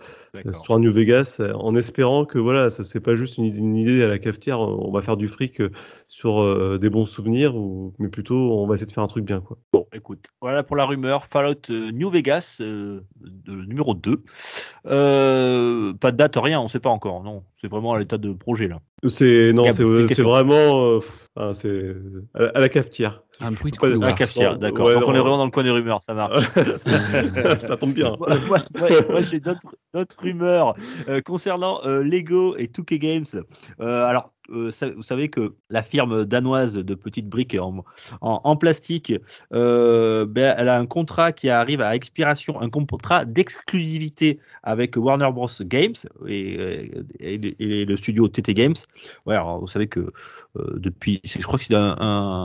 sur un New Vegas, en espérant que voilà, ça c'est pas juste une, une idée à la cafetière, on va faire du fric euh, sur euh, des bons souvenirs, ou, mais plutôt on va essayer de faire un truc bien quoi. Bon, écoute, voilà pour la rumeur. Fallout New Vegas, euh, de- numéro 2. Euh, pas de date, rien, on ne sait pas encore. Non, c'est vraiment à l'état de projet là. C'est non, vraiment ah, c'est à, la- à cafetière. Un bruit de couloir. La cafetière, d'accord. ouais, Donc on est vraiment dans le coin des rumeurs, ça marche. [laughs] ça tombe bien. Moi, moi- moi- moi, j'ai d'autres d'autres rumeurs euh, concernant euh, Lego et 2K Games. Euh, alors, euh, vous savez que la firme danoise de petites briques en, en, plastique, euh, ben, elle a un contrat qui arrive à expiration, un contrat d'exclusivité avec Warner Bros. Games et, le studio TT Games. Vous savez que euh, depuis, je crois que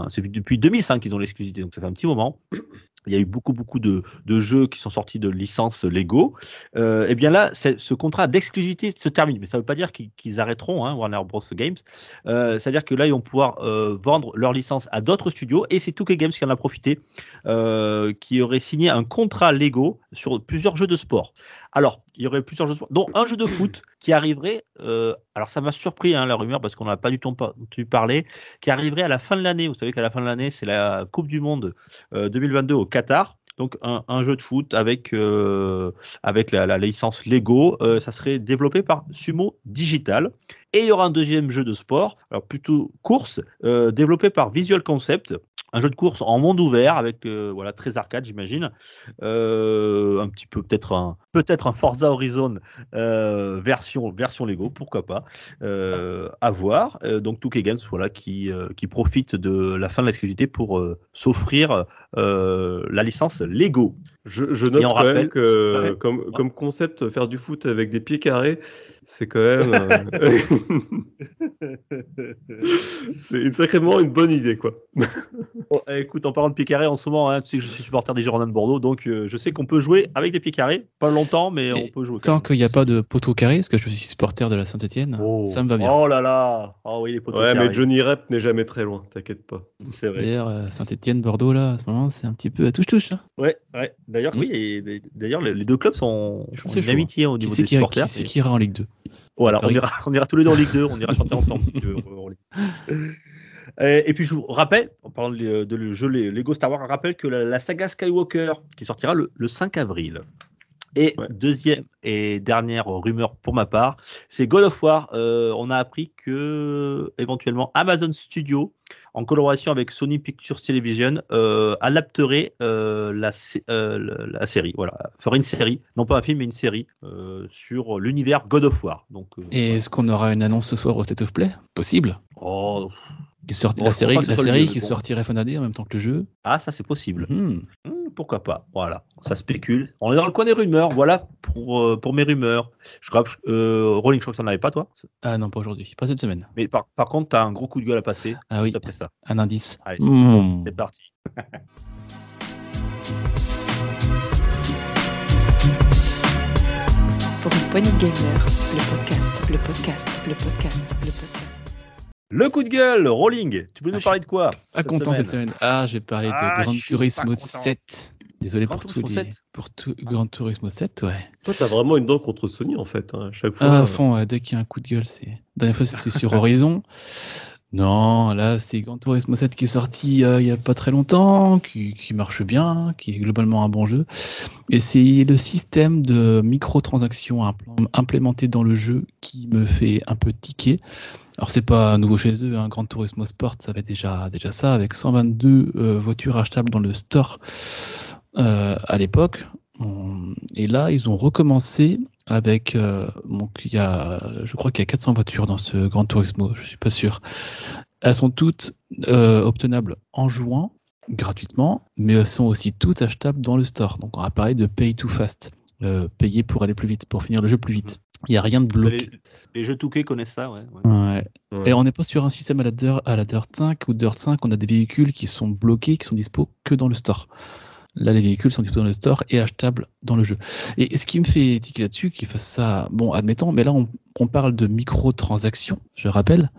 c'est depuis 2005 qu'ils ont l'exclusivité, donc ça fait un petit moment. Il y a eu beaucoup, beaucoup de, jeux qui sont sortis de licences Lego. Euh, et bien là, ce contrat d'exclusivité se termine. Mais ça ne veut pas dire qu'ils arrêteront, hein, Warner Bros. Games. Euh, C'est-à-dire que là, ils vont pouvoir euh, vendre leur licence à d'autres studios. Et c'est 2K Games qui en a profité, euh, qui aurait signé un contrat Lego sur plusieurs jeux de sport. Alors, il y aurait plusieurs jeux de sport, dont un jeu de foot qui arriverait. Euh, alors, ça m'a surpris, hein, la rumeur, parce qu'on n'a pas du tout entendu parler, qui arriverait à la fin de l'année. Vous savez qu'à la fin de l'année, c'est la Coupe du Monde euh, 2022 au Qatar. Donc un, jeu de foot avec, euh, la, licence Lego, euh, ça serait développé par Sumo Digital. Et il y aura un deuxième jeu de sport, alors plutôt course, euh, développé par Visual Concept. Un jeu de course en monde ouvert avec euh, voilà très arcade j'imagine, Euh, un petit peu peut-être un peut-être un Forza Horizon euh, version version Lego pourquoi pas à voir. Donc 2K Games voilà qui qui profite de la fin de l'exclusivité pour s'offrir la licence Lego. Je, je note quand même rappelle- que Ouais. comme concept, faire du foot avec des pieds carrés, c'est quand même euh, [laughs] c'est sacrément une bonne idée quoi. Bon, eh, écoute, en parlant de pieds carrés en ce moment, hein, tu sais que je suis supporter des Girondins de Bordeaux, donc euh, je sais qu'on peut jouer avec des pieds carrés, pas longtemps, mais Et on peut jouer. Tant qu'il n'y a pas de poteau carré, parce que je suis supporter de la Saint-Etienne, Oh. ça me va bien. Oh là là, oh oui les poteaux Ouais, carrés. mais Johnny Rep n'est jamais très loin, t'inquiète pas. c'est vrai. D'ailleurs, euh, Saint-Etienne, Bordeaux, là, à ce moment, c'est un petit peu à touche-touche. hein. Ouais, ouais. D'ailleurs, Mm. oui, d'ailleurs les deux clubs sont ont une amitié au Qui niveau c'est des qui, supporters. qui, c'est et- qui ira en Ligue 2 Voilà, on ira, [laughs] on ira tous les deux en Ligue 2, on ira chanter ensemble si tu veux. [laughs] Et, et puis je vous rappelle, en parlant de, de le jeu Lego Star Wars, je rappelle que la, la saga Skywalker qui sortira le, le 5 avril. Et Ouais. deuxième et dernière rumeur pour ma part, c'est God of War. Euh, on a appris que éventuellement Amazon Studio, en collaboration avec Sony Pictures Television, euh, adapterait euh, la, euh, série. Voilà, ferait une série, non pas un film, mais une série euh, sur l'univers God of War. Donc, euh, Et voilà. est-ce qu'on aura une annonce ce soir au State of Play? Possible. Oh, Qui sort- Bon, la série, la série jeu, qui bon. sortirait fin d'année en même temps que le jeu. ah, ça c'est possible. Hmm, pourquoi pas Voilà, ça spécule. On est dans le coin des rumeurs. Voilà pour, euh, pour mes rumeurs. Je crois, que- euh, Rolling, je crois que t'en avais pas toi? Ah non, pas aujourd'hui, pas cette semaine. Mais par, par contre, tu as un gros coup de gueule à passer Ah juste oui. après ça. Un indice. Allez, c'est- Mmh. C'est parti. Pour une poignée de gamers, le podcast, le podcast, le podcast, le podcast. Le coup de gueule, Rolling. Tu veux nous Ah, parler de quoi Pas cette content semaine cette semaine? Ah, je vais parler de Ah, Gran Turismo content. 7. Désolé pour tous les 7. pour tout Gran Turismo 7, ouais. Toi, t'as vraiment une dent contre Sony en fait. hein, À chaque fois. Ah, euh, à fond, ouais, dès qu'il y a un coup de gueule, c'est. La dernière fois, c'était sur [laughs] Horizon. Non, là, c'est Gran Turismo 7 qui est sorti euh, il y a pas très longtemps, qui, qui marche bien, qui est globalement un bon jeu. Et c'est le système de microtransactions implé- implémenté dans le jeu qui me fait un peu tiquer. Alors, c'est pas nouveau chez eux, hein, Gran Turismo Sport, ça avait déjà, déjà ça, avec 122 euh, voitures achetables dans le store euh, à l'époque. Et là, ils ont recommencé avec. euh, donc, il y a, je crois qu'il y a 400 voitures dans ce Gran Turismo, je suis pas sûr. Elles sont toutes obtenables en jouant gratuitement, mais elles sont aussi toutes achetables dans le store. Donc, on va parler de pay to fast, payer pour aller plus vite, pour finir le jeu plus vite. Il n'y a rien de bloqué. Les, les jeux Touquet connaissent ça, ouais. ouais. Ouais. ouais. Et on n'est pas sur un système à la, Dirt, à la Dirt 5 ou Dirt 5, on a des véhicules qui sont bloqués, qui sont dispo que dans le store. Là, les véhicules sont dispo dans le store et achetables dans le jeu. Et ce qui me fait tiquer là-dessus, qu'ils fassent ça, bon, admettons, mais là, on, on parle de microtransactions, je rappelle,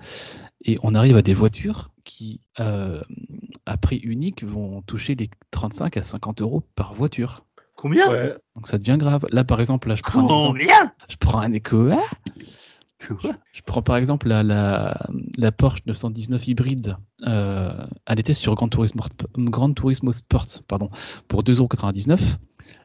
et on arrive à des voitures qui, euh, à prix unique, vont toucher les 35 à 50 euros par voiture. Combien Ouais. Donc ça devient grave. Là, par exemple, là, je prends un exemple. Je prends un Quoi je prends par exemple la, la, la Porsche 919 hybride. Euh, elle était sur Gran Turismo, Gran Turismo Sport pardon, pour 2,99€.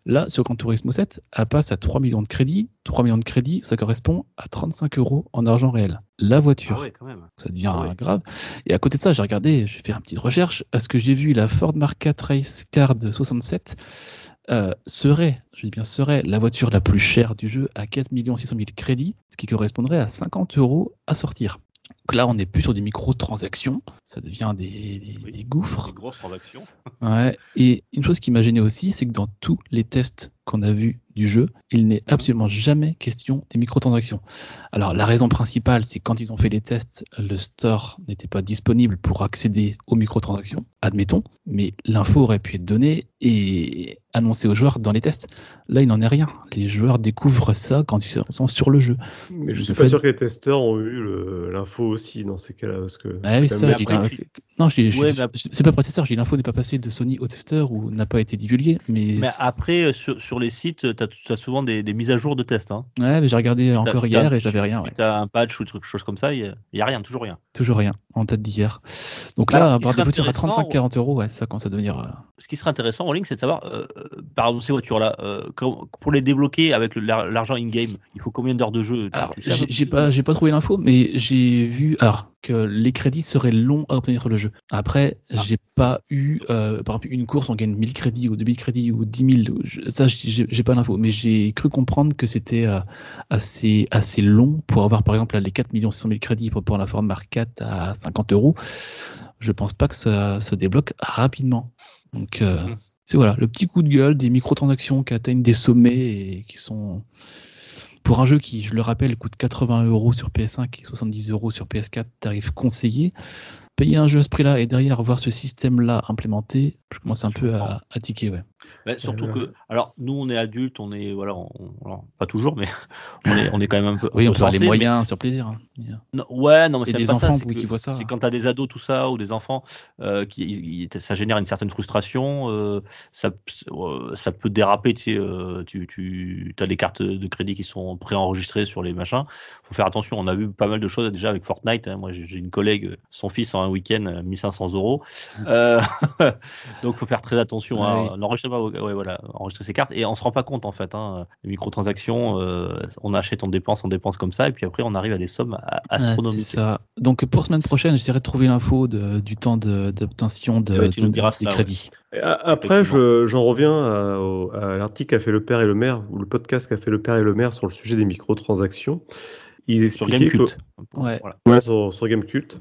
Là, sur Gran Turismo 7, elle passe à 3 millions de crédits. 3 millions de crédits, ça correspond à 35 euros en argent réel. La voiture, Ah ouais, quand même. ça devient Ah ouais. grave. Et à côté de ça, j'ai regardé, j'ai fait une petite recherche. Est-ce que j'ai vu la Ford Mark 4 Race Card 67 euh, serait, je dis bien serait, la voiture la plus chère du jeu à 4 600 000 crédits, ce qui correspondrait à 50 euros à sortir. Donc là, on n'est plus sur des micro-transactions, ça devient des, des- Oui. des gouffres. Des grosses transactions. [laughs] Ouais. Et une chose qui m'a gêné aussi, c'est que dans tous les tests qu'on a vus du jeu, il n'est absolument jamais question des microtransactions. Alors la raison principale, c'est quand ils ont fait les tests, le store n'était pas disponible pour accéder aux microtransactions, admettons, mais l'info aurait pu être donnée et annoncée aux joueurs dans les tests. Là, il n'en est rien. Les joueurs découvrent ça quand ils sont sur le jeu. Mais je Le suis pas fait- sûr que les testeurs ont eu le- l'info aussi dans ces cas-là. Parce que Ah oui, c'est quand ça, même- j'ai après, l'in- tu- Non, je dis- Ouais, je- mais- c'est pas processeur, j'ai l'info n'est pas passée de Sony au testeur ou n'a pas été divulguée, mais, Mais après, sur, sur les sites, tu as, souvent des, des mises à jour de tests. Hein. ouais, mais j'ai regardé encore si hier et j'avais rien. Si ouais. tu as un patch ou des choses comme ça, il n'y a, rien, toujours rien. Toujours rien en date d'hier. Donc Alors, là, avoir des voitures à intéressant- 35-40 euros, ouais, ça commence à devenir. euh, Ce qui serait intéressant en ligne, c'est de savoir, euh, par exemple, ces voitures-là, euh, pour les débloquer avec l'argent in-game, il faut combien d'heures de jeu j'ai pas, j'ai pas trouvé l'info, mais j'ai vu alors, que les crédits seraient longs à obtenir sur le jeu. Après, Ah. j'ai pas eu, euh, par exemple, une course, on gagne 1000 crédits ou 2000 crédits ou 10 000. ou je- Ça, j'ai pas l'info, mais j'ai cru comprendre que c'était euh, assez, assez long pour avoir, par exemple, les 4 600 000 crédits pour la Ford Mark 4 à 50 euros. Je pense pas que ça se débloque rapidement. Donc, euh, Mhm. c'est voilà, le petit coup de gueule des microtransactions qui atteignent des sommets et qui sont pour un jeu qui, je le rappelle, coûte 80 euros sur PS5 et 70 euros sur PS4, tarif conseillé. Payer un jeu à ce prix-là et derrière voir ce système-là implémenté, je commence un peu à, à tiquer. Ouais. Surtout Euh, que, alors, nous, on est adultes, on est, voilà, on- on- pas toujours, mais [laughs] on est, on est quand même un peu. Oui, on peu peut avoir les mais- moyens sur plaisir. hein. Non, ouais, non, mais c'est des pas enfants ça. c'est oui, que- qui voient ça. C'est quand tu as des ados, tout ça, ou des enfants, euh, qui, ça génère une certaine frustration. euh, ça, euh, ça peut déraper. Tu, sais, euh, tu, tu as des cartes de crédit qui sont préenregistrées sur les machins. faut faire attention. On a vu pas mal de choses déjà avec Fortnite. hein. Moi, j'ai j'ai une collègue, son fils en un week-end, a 1500 euros. Euh, [laughs] donc, faut faire très attention. Ah à n'enregistrer pas, ouais, voilà, enregistrer ses cartes. Et on se rend pas compte, en fait. Hein, les microtransactions, euh, on achète, on dépense, on dépense comme ça. Et puis après, on arrive à des sommes Ah, astronomiques. c'est ça. Donc pour semaine prochaine, j'essaierai de trouver l'info de- du temps de- d'obtention de, de- nous diras des ça, ouais. crédits. Après, je- j'en reviens à, au- à l'article qu'a fait le père et le maire, ou le podcast qu'a fait le père et le maire sur le sujet des microtransactions. Ils sur expliquaient Gamecult. Ouais. Voilà. que, ouais, sur, sur Gamecult.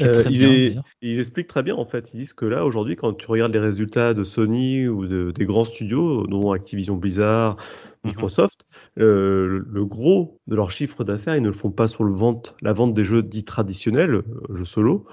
Euh, ils, bien, est- d'ailleurs. ils expliquent très bien en fait. Ils disent que là aujourd'hui, quand tu regardes les résultats de Sony ou de- des grands studios, dont Activision Blizzard, Mhm. Microsoft, euh, le, le gros de leur chiffre d'affaires, ils ne le font pas sur le vente, la vente des jeux dits traditionnels, euh, jeux solo.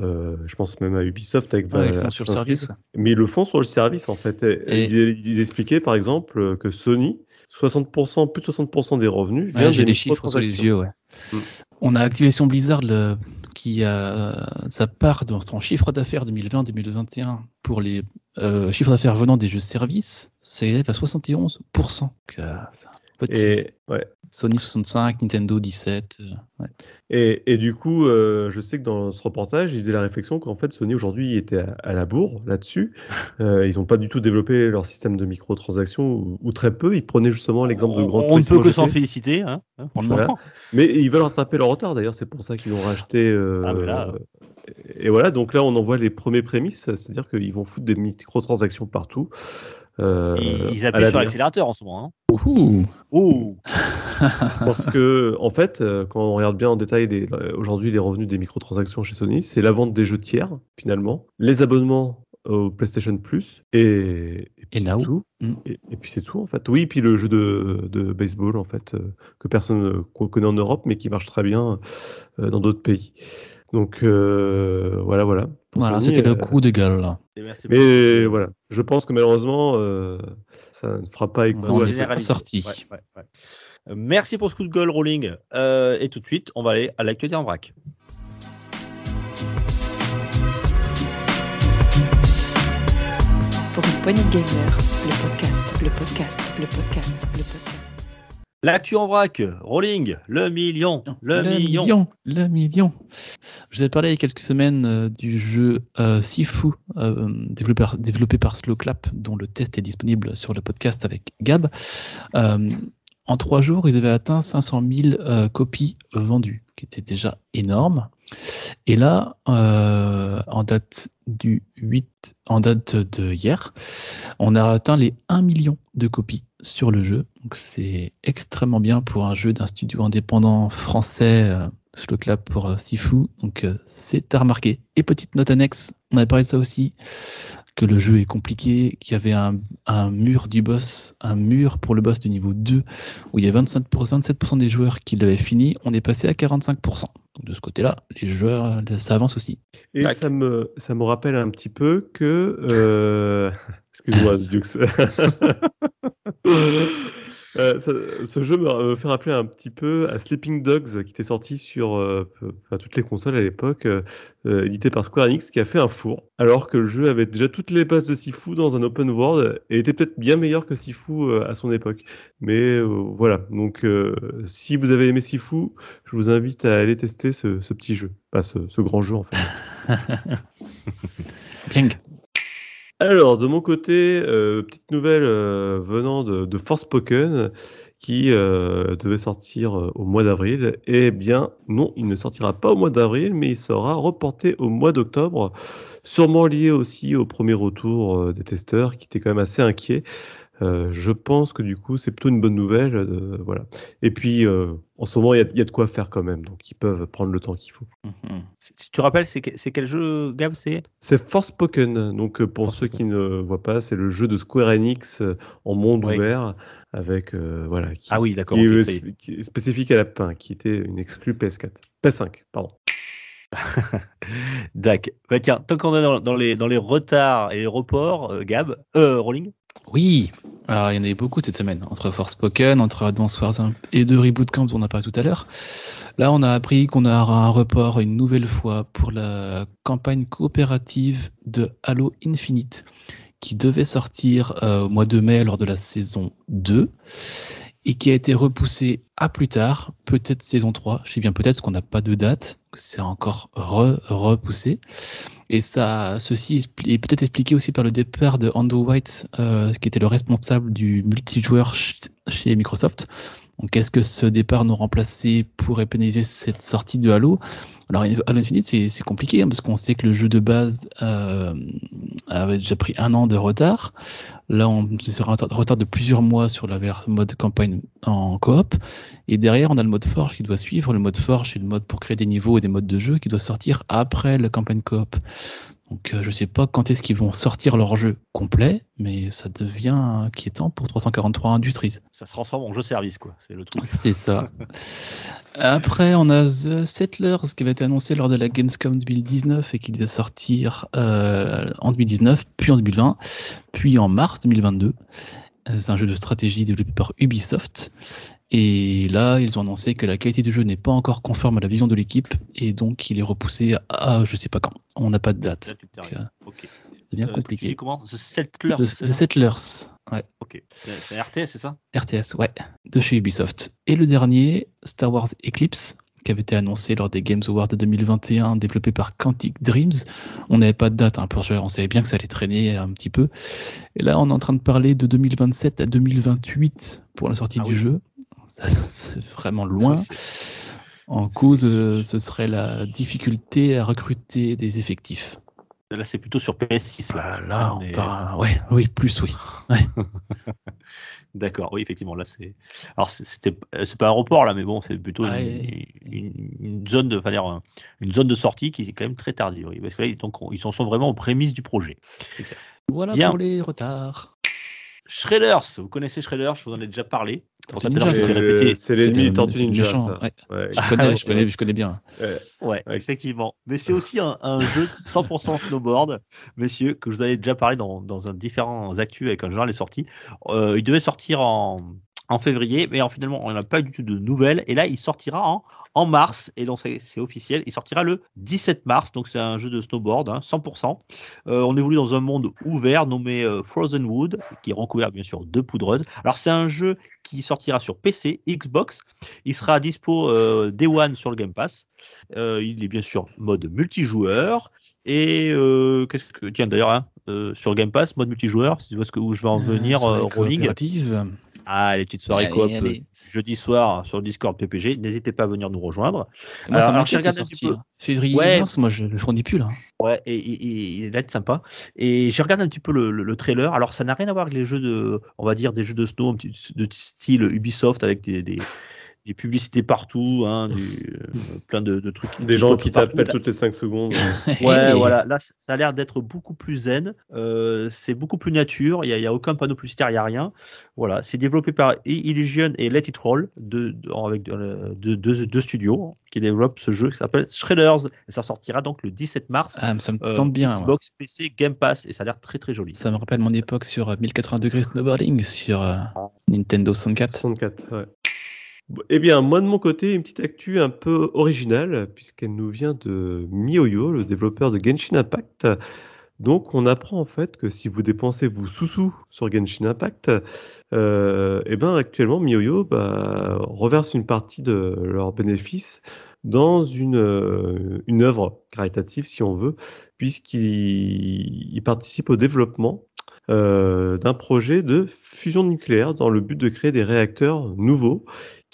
Euh, je pense même à Ubisoft avec Ouais, ils font sur le service. Mais ils le font sur le service en fait. Et Ils, ils expliquaient par exemple que Sony, 60%, plus de 60% des revenus Ouais, j'ai les chiffres sous les yeux, ouais. Mm. On a Activation Blizzard, le qui a sa part dans son chiffre d'affaires 2020-2021 pour les euh, chiffres d'affaires venant des jeux services, c'est à 71%. Donc, euh, en fait, Et, ouais. Sony 65, Nintendo 17. euh, ouais. Et, et du coup, euh, je sais que dans ce reportage, ils faisaient la réflexion qu'en fait, Sony aujourd'hui était à, à la bourre là-dessus. [laughs] Euh, ils n'ont pas du tout développé leur système de microtransactions, ou, ou très peu. Ils prenaient justement l'exemple de Grand on ne peut que s'en féliciter. Hein, hein. Voilà. Mais ils veulent rattraper leur retard d'ailleurs, c'est pour ça qu'ils ont racheté. euh, Ah, là- Et voilà, donc là on en voit les premiers prémices, c'est-à-dire qu'ils vont foutre des microtransactions partout. Euh, Ils, appuient sur l'accélérateur en ce moment. Hein. Ouhou. Oh [laughs] Parce que, en fait, euh, quand on regarde bien en détail euh, aujourd'hui les revenus des microtransactions chez Sony, c'est la vente des jeux tiers, finalement, les abonnements au PlayStation Plus et, et puis Et c'est Now. tout. Mm. Et, et puis c'est tout, en fait. Oui, et puis le jeu de, de baseball, en fait, euh, que personne qu'on connaît en Europe, mais qui marche très bien euh, dans d'autres pays. Donc, euh, voilà, voilà. Pour Voilà, c'était euh, le coup de gueule. là. Merci Mais beaucoup. voilà, je pense que malheureusement, euh, ça ne fera pas écho à est ce- généralisé. sorti. Ouais, ouais, ouais. Euh, Merci pour ce coup de gueule, Rolling. Euh, et tout de suite, on va aller à l'actualité en vrac. Pour une poignée de gamers, le podcast, le podcast, le podcast, le podcast. L'actu en vrac, Rolling, le million, le, million. Le million. Je vous ai parlé il y a quelques semaines euh, du jeu euh, Sifu, euh, développé, par, développé par Slowclap, dont le test est disponible sur le podcast avec Gab. En trois jours, ils avaient atteint 500 000 euh, copies vendues, qui était déjà énorme. Et là, en date du 8, en date de hier, on a atteint les 1 million de copies sur le jeu. Donc c'est extrêmement bien pour un jeu d'un studio indépendant français, euh, Slowclap pour euh, Sifu. Donc euh, c'est à remarquer. Et petite note annexe, on avait parlé de ça aussi, que le jeu est compliqué, qu'il y avait un, un mur du boss, un mur pour le boss de niveau 2, où il y a 25%, 27% des joueurs qui l'avaient fini, on est passé à 45%. Donc, de ce côté-là, les joueurs, euh, ça avance aussi. Et Tac. ça me, ça me rappelle un petit peu que. [laughs] Excuse-moi, [laughs] Dux. [laughs] Euh, ça- ce jeu me fait rappeler un petit peu à Sleeping Dogs qui était sorti sur euh, enfin, toutes les consoles à l'époque, euh, euh, édité par Square Enix, qui a fait un four, alors que le jeu avait déjà toutes les bases de Sifu dans un open world et était peut-être bien meilleur que Sifu euh, à son époque. Mais euh, voilà, donc euh, si vous avez aimé Sifu, je vous invite à aller tester ce, ce petit jeu, pas ce, ce grand jeu en fait. [laughs] Bien. Alors, de mon côté, euh, petite nouvelle euh, venant de, de Forspoken qui euh, devait sortir au mois d'avril. Eh bien, non, il ne sortira pas au mois d'avril, mais il sera reporté au mois d'octobre, sûrement lié aussi au premier retour des testeurs qui étaient quand même assez inquiets. Euh, je pense que du coup, c'est plutôt une bonne nouvelle. euh, voilà. Et puis, euh, en ce moment, il y, a- il y a de quoi faire quand même, donc ils peuvent prendre le temps qu'il faut. Mhm. Si tu te rappelles, c'est que- c'est quel jeu, Gab C'est? Forspoken. Donc, pour ceux qui ne voient pas, c'est le jeu de Square Enix en monde Oui. ouvert avec voilà qui, Ah oui, d'accord, qui est, ok, ça y est. qui est spécifique à la pain, qui était une exclue PS4, PS5, pardon. [laughs] Dac. Bah, tiens, tant qu'on est dans, dans les, dans les retards et les reports, euh, Gab, euh, Rolling, Oui, il y en a eu beaucoup cette semaine, entre Forspoken, entre Advance Wars 1 et de Reboot Camp dont on a parlé tout à l'heure. Là, on a appris qu'on aura un report une nouvelle fois pour la campagne coopérative de Halo Infinite, qui devait sortir euh, au mois de mai lors de la saison 2, et qui a été repoussée à plus tard, peut-être saison 3, je sais bien peut-être qu'on n'a pas de date, c'est encore re- repoussé. Et ça, ceci est peut-être expliqué aussi par le départ de Andrew White, euh, qui était le responsable du multijoueur ch- chez Microsoft. Donc, est-ce que ce départ nous remplacer pourrait pénaliser cette sortie de Halo? Alors, Halo Infinite, c'est compliqué, hein, parce qu'on sait que le jeu de base euh, avait déjà pris un an de retard. Là, on est un retard de plusieurs mois sur la ver- mode campagne en coop. Et derrière, on a le mode Forge qui doit suivre. Le mode Forge, c'est le mode pour créer des niveaux et des modes de jeu qui doit sortir après la campagne coop. Donc, euh, je sais pas quand est-ce qu'ils vont sortir leur jeu complet, mais ça devient inquiétant pour 343 Industries. ça se transforme en jeu service, quoi. C'est le truc. C'est ça. Après, on a The Settlers qui avait été annoncé lors de la Gamescom 2019 et qui devait sortir euh, en 2019, puis en 2020, puis en mars 2022. Euh, C'est un jeu de stratégie développé par Ubisoft. Et là, ils ont annoncé que la qualité du jeu n'est pas encore conforme à la vision de l'équipe et donc il est repoussé à je sais pas quand. On n'a pas de date. tu euh, c'est bien Euh, tu compliqué. dis comment? The Settlers. The, Settlers, ouais. Ok. C'est RTS, c'est ça? RTS, ouais, de chez Ubisoft. Et le dernier, Star Wars Eclipse, qui avait été annoncé lors des Games Awards de 2021, développé par Quantic Dreams. On n'avait pas de date hein, pour on savait bien que ça allait traîner un petit peu. Et là, on est en train de parler de 2027 à 2028 pour la sortie Ah du oui. jeu. C'est vraiment loin. En cause, euh, ce serait la difficulté à recruter des effectifs. Là, c'est plutôt sur PS6. Là, là, on est- part- ouais, oui, plus oui. [laughs] D'accord, oui, effectivement, là, c'est. Alors, c'était, euh, c'est pas un report, là, mais bon, c'est plutôt une, Ouais. une- une zone de, enfin, une zone de sortie qui est quand même très tardive. Oui, parce que là, donc, ils en sont vraiment aux prémices du projet. Voilà Bien. pour les retards. Shredders, vous connaissez Shredders, je vous en ai déjà parlé. C'est répété. c'est l'ennemi le- des Tortues Ninja, méchant, ça. ouais. Ouais. Je connais, je connais, je connais bien. Ouais. Ouais, effectivement. Mais c'est aussi un, un jeu 100% snowboard, messieurs, que je vous avais déjà parlé dans, dans un différents actus avec un journal est sorti. Euh, il devait sortir en, en février, mais en, finalement, on n'a pas du tout de nouvelles. Et là, il sortira en, en mars, et donc c'est officiel. Il sortira le 17 mars, donc c'est un jeu de snowboard, hein, 100%. Euh, on évolue dans un monde ouvert nommé euh, Frozen Wood, qui est recouvert bien sûr de poudreuse. Alors c'est un jeu qui sortira sur PC, Xbox. Il sera dispo euh, Day One sur le Game Pass. Euh, il est bien sûr mode multijoueur. Et euh, qu'est-ce que tiens d'ailleurs hein, sur Game Pass mode multijoueur, si tu vois ce que où je vais en venir, Rolling. Ah les petites soirées Allez, coop allez. euh, jeudi soir sur le Discord PPG. N'hésitez pas à venir nous rejoindre. Et Moi, ça Alors, un petit sorti. peu. hein. Février, Ouais. mars, moi, je le fournis plus, là. Ouais, et, il a l'air sympa. Et j'ai regardé un petit peu le, le- le trailer. Alors, ça n'a rien à voir avec les jeux de, on va dire, des jeux de snow un petit- de style Ubisoft avec des, des, des publicités partout, hein, [laughs] du- euh, plein de, de trucs. Des gens qui t'appellent toutes les 5 secondes. [laughs] Ouais, voilà. Là, ça a l'air d'être beaucoup plus zen. Euh, c'est beaucoup plus nature. Il n'y a, il y a aucun panneau publicitaire, il n'y a rien. Voilà. C'est développé par Illusion et Let It Roll, deux, avec euh, deux, deux- deux studios qui développent ce jeu qui s'appelle Shredders. Et ça sortira donc le 17 mars. Ah, mais ça me euh, tente bien. moi. Xbox, PC, Game Pass. Et ça a l'air très très joli. Ça me rappelle mon époque sur euh, 1080 degrés snowboarding sur euh, Nintendo 64. 64, ouais. Eh bien, moi de mon côté, une petite actu un peu originale, puisqu'elle nous vient de MiHoYo, le développeur de Genshin Impact. Donc, on apprend en fait que si vous dépensez vos sous-sous sur Genshin Impact, euh, eh ben, actuellement, MiHoYo bah, reverse une partie de leurs bénéfices dans une, euh, une œuvre caritative, si on veut, puisqu'il il participe au développement euh, d'un projet de fusion nucléaire dans le but de créer des réacteurs nouveaux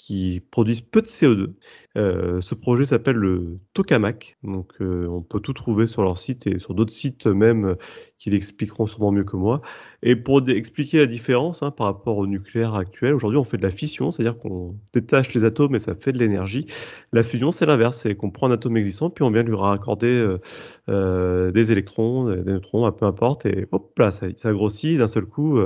qui produisent peu de CO2. Euh, ce projet s'appelle le Tokamak, donc euh, on peut tout trouver sur leur site et sur d'autres sites même euh, qui l'expliqueront sûrement mieux que moi. Et pour expliquer la différence hein, par rapport au nucléaire actuel, aujourd'hui on fait de la fission, c'est-à-dire qu'on détache les atomes et ça fait de l'énergie. La fusion c'est l'inverse, c'est qu'on prend un atome existant puis on vient lui raccorder des électrons, des neutrons, peu importe, et hop là, ça, grossit d'un seul coup,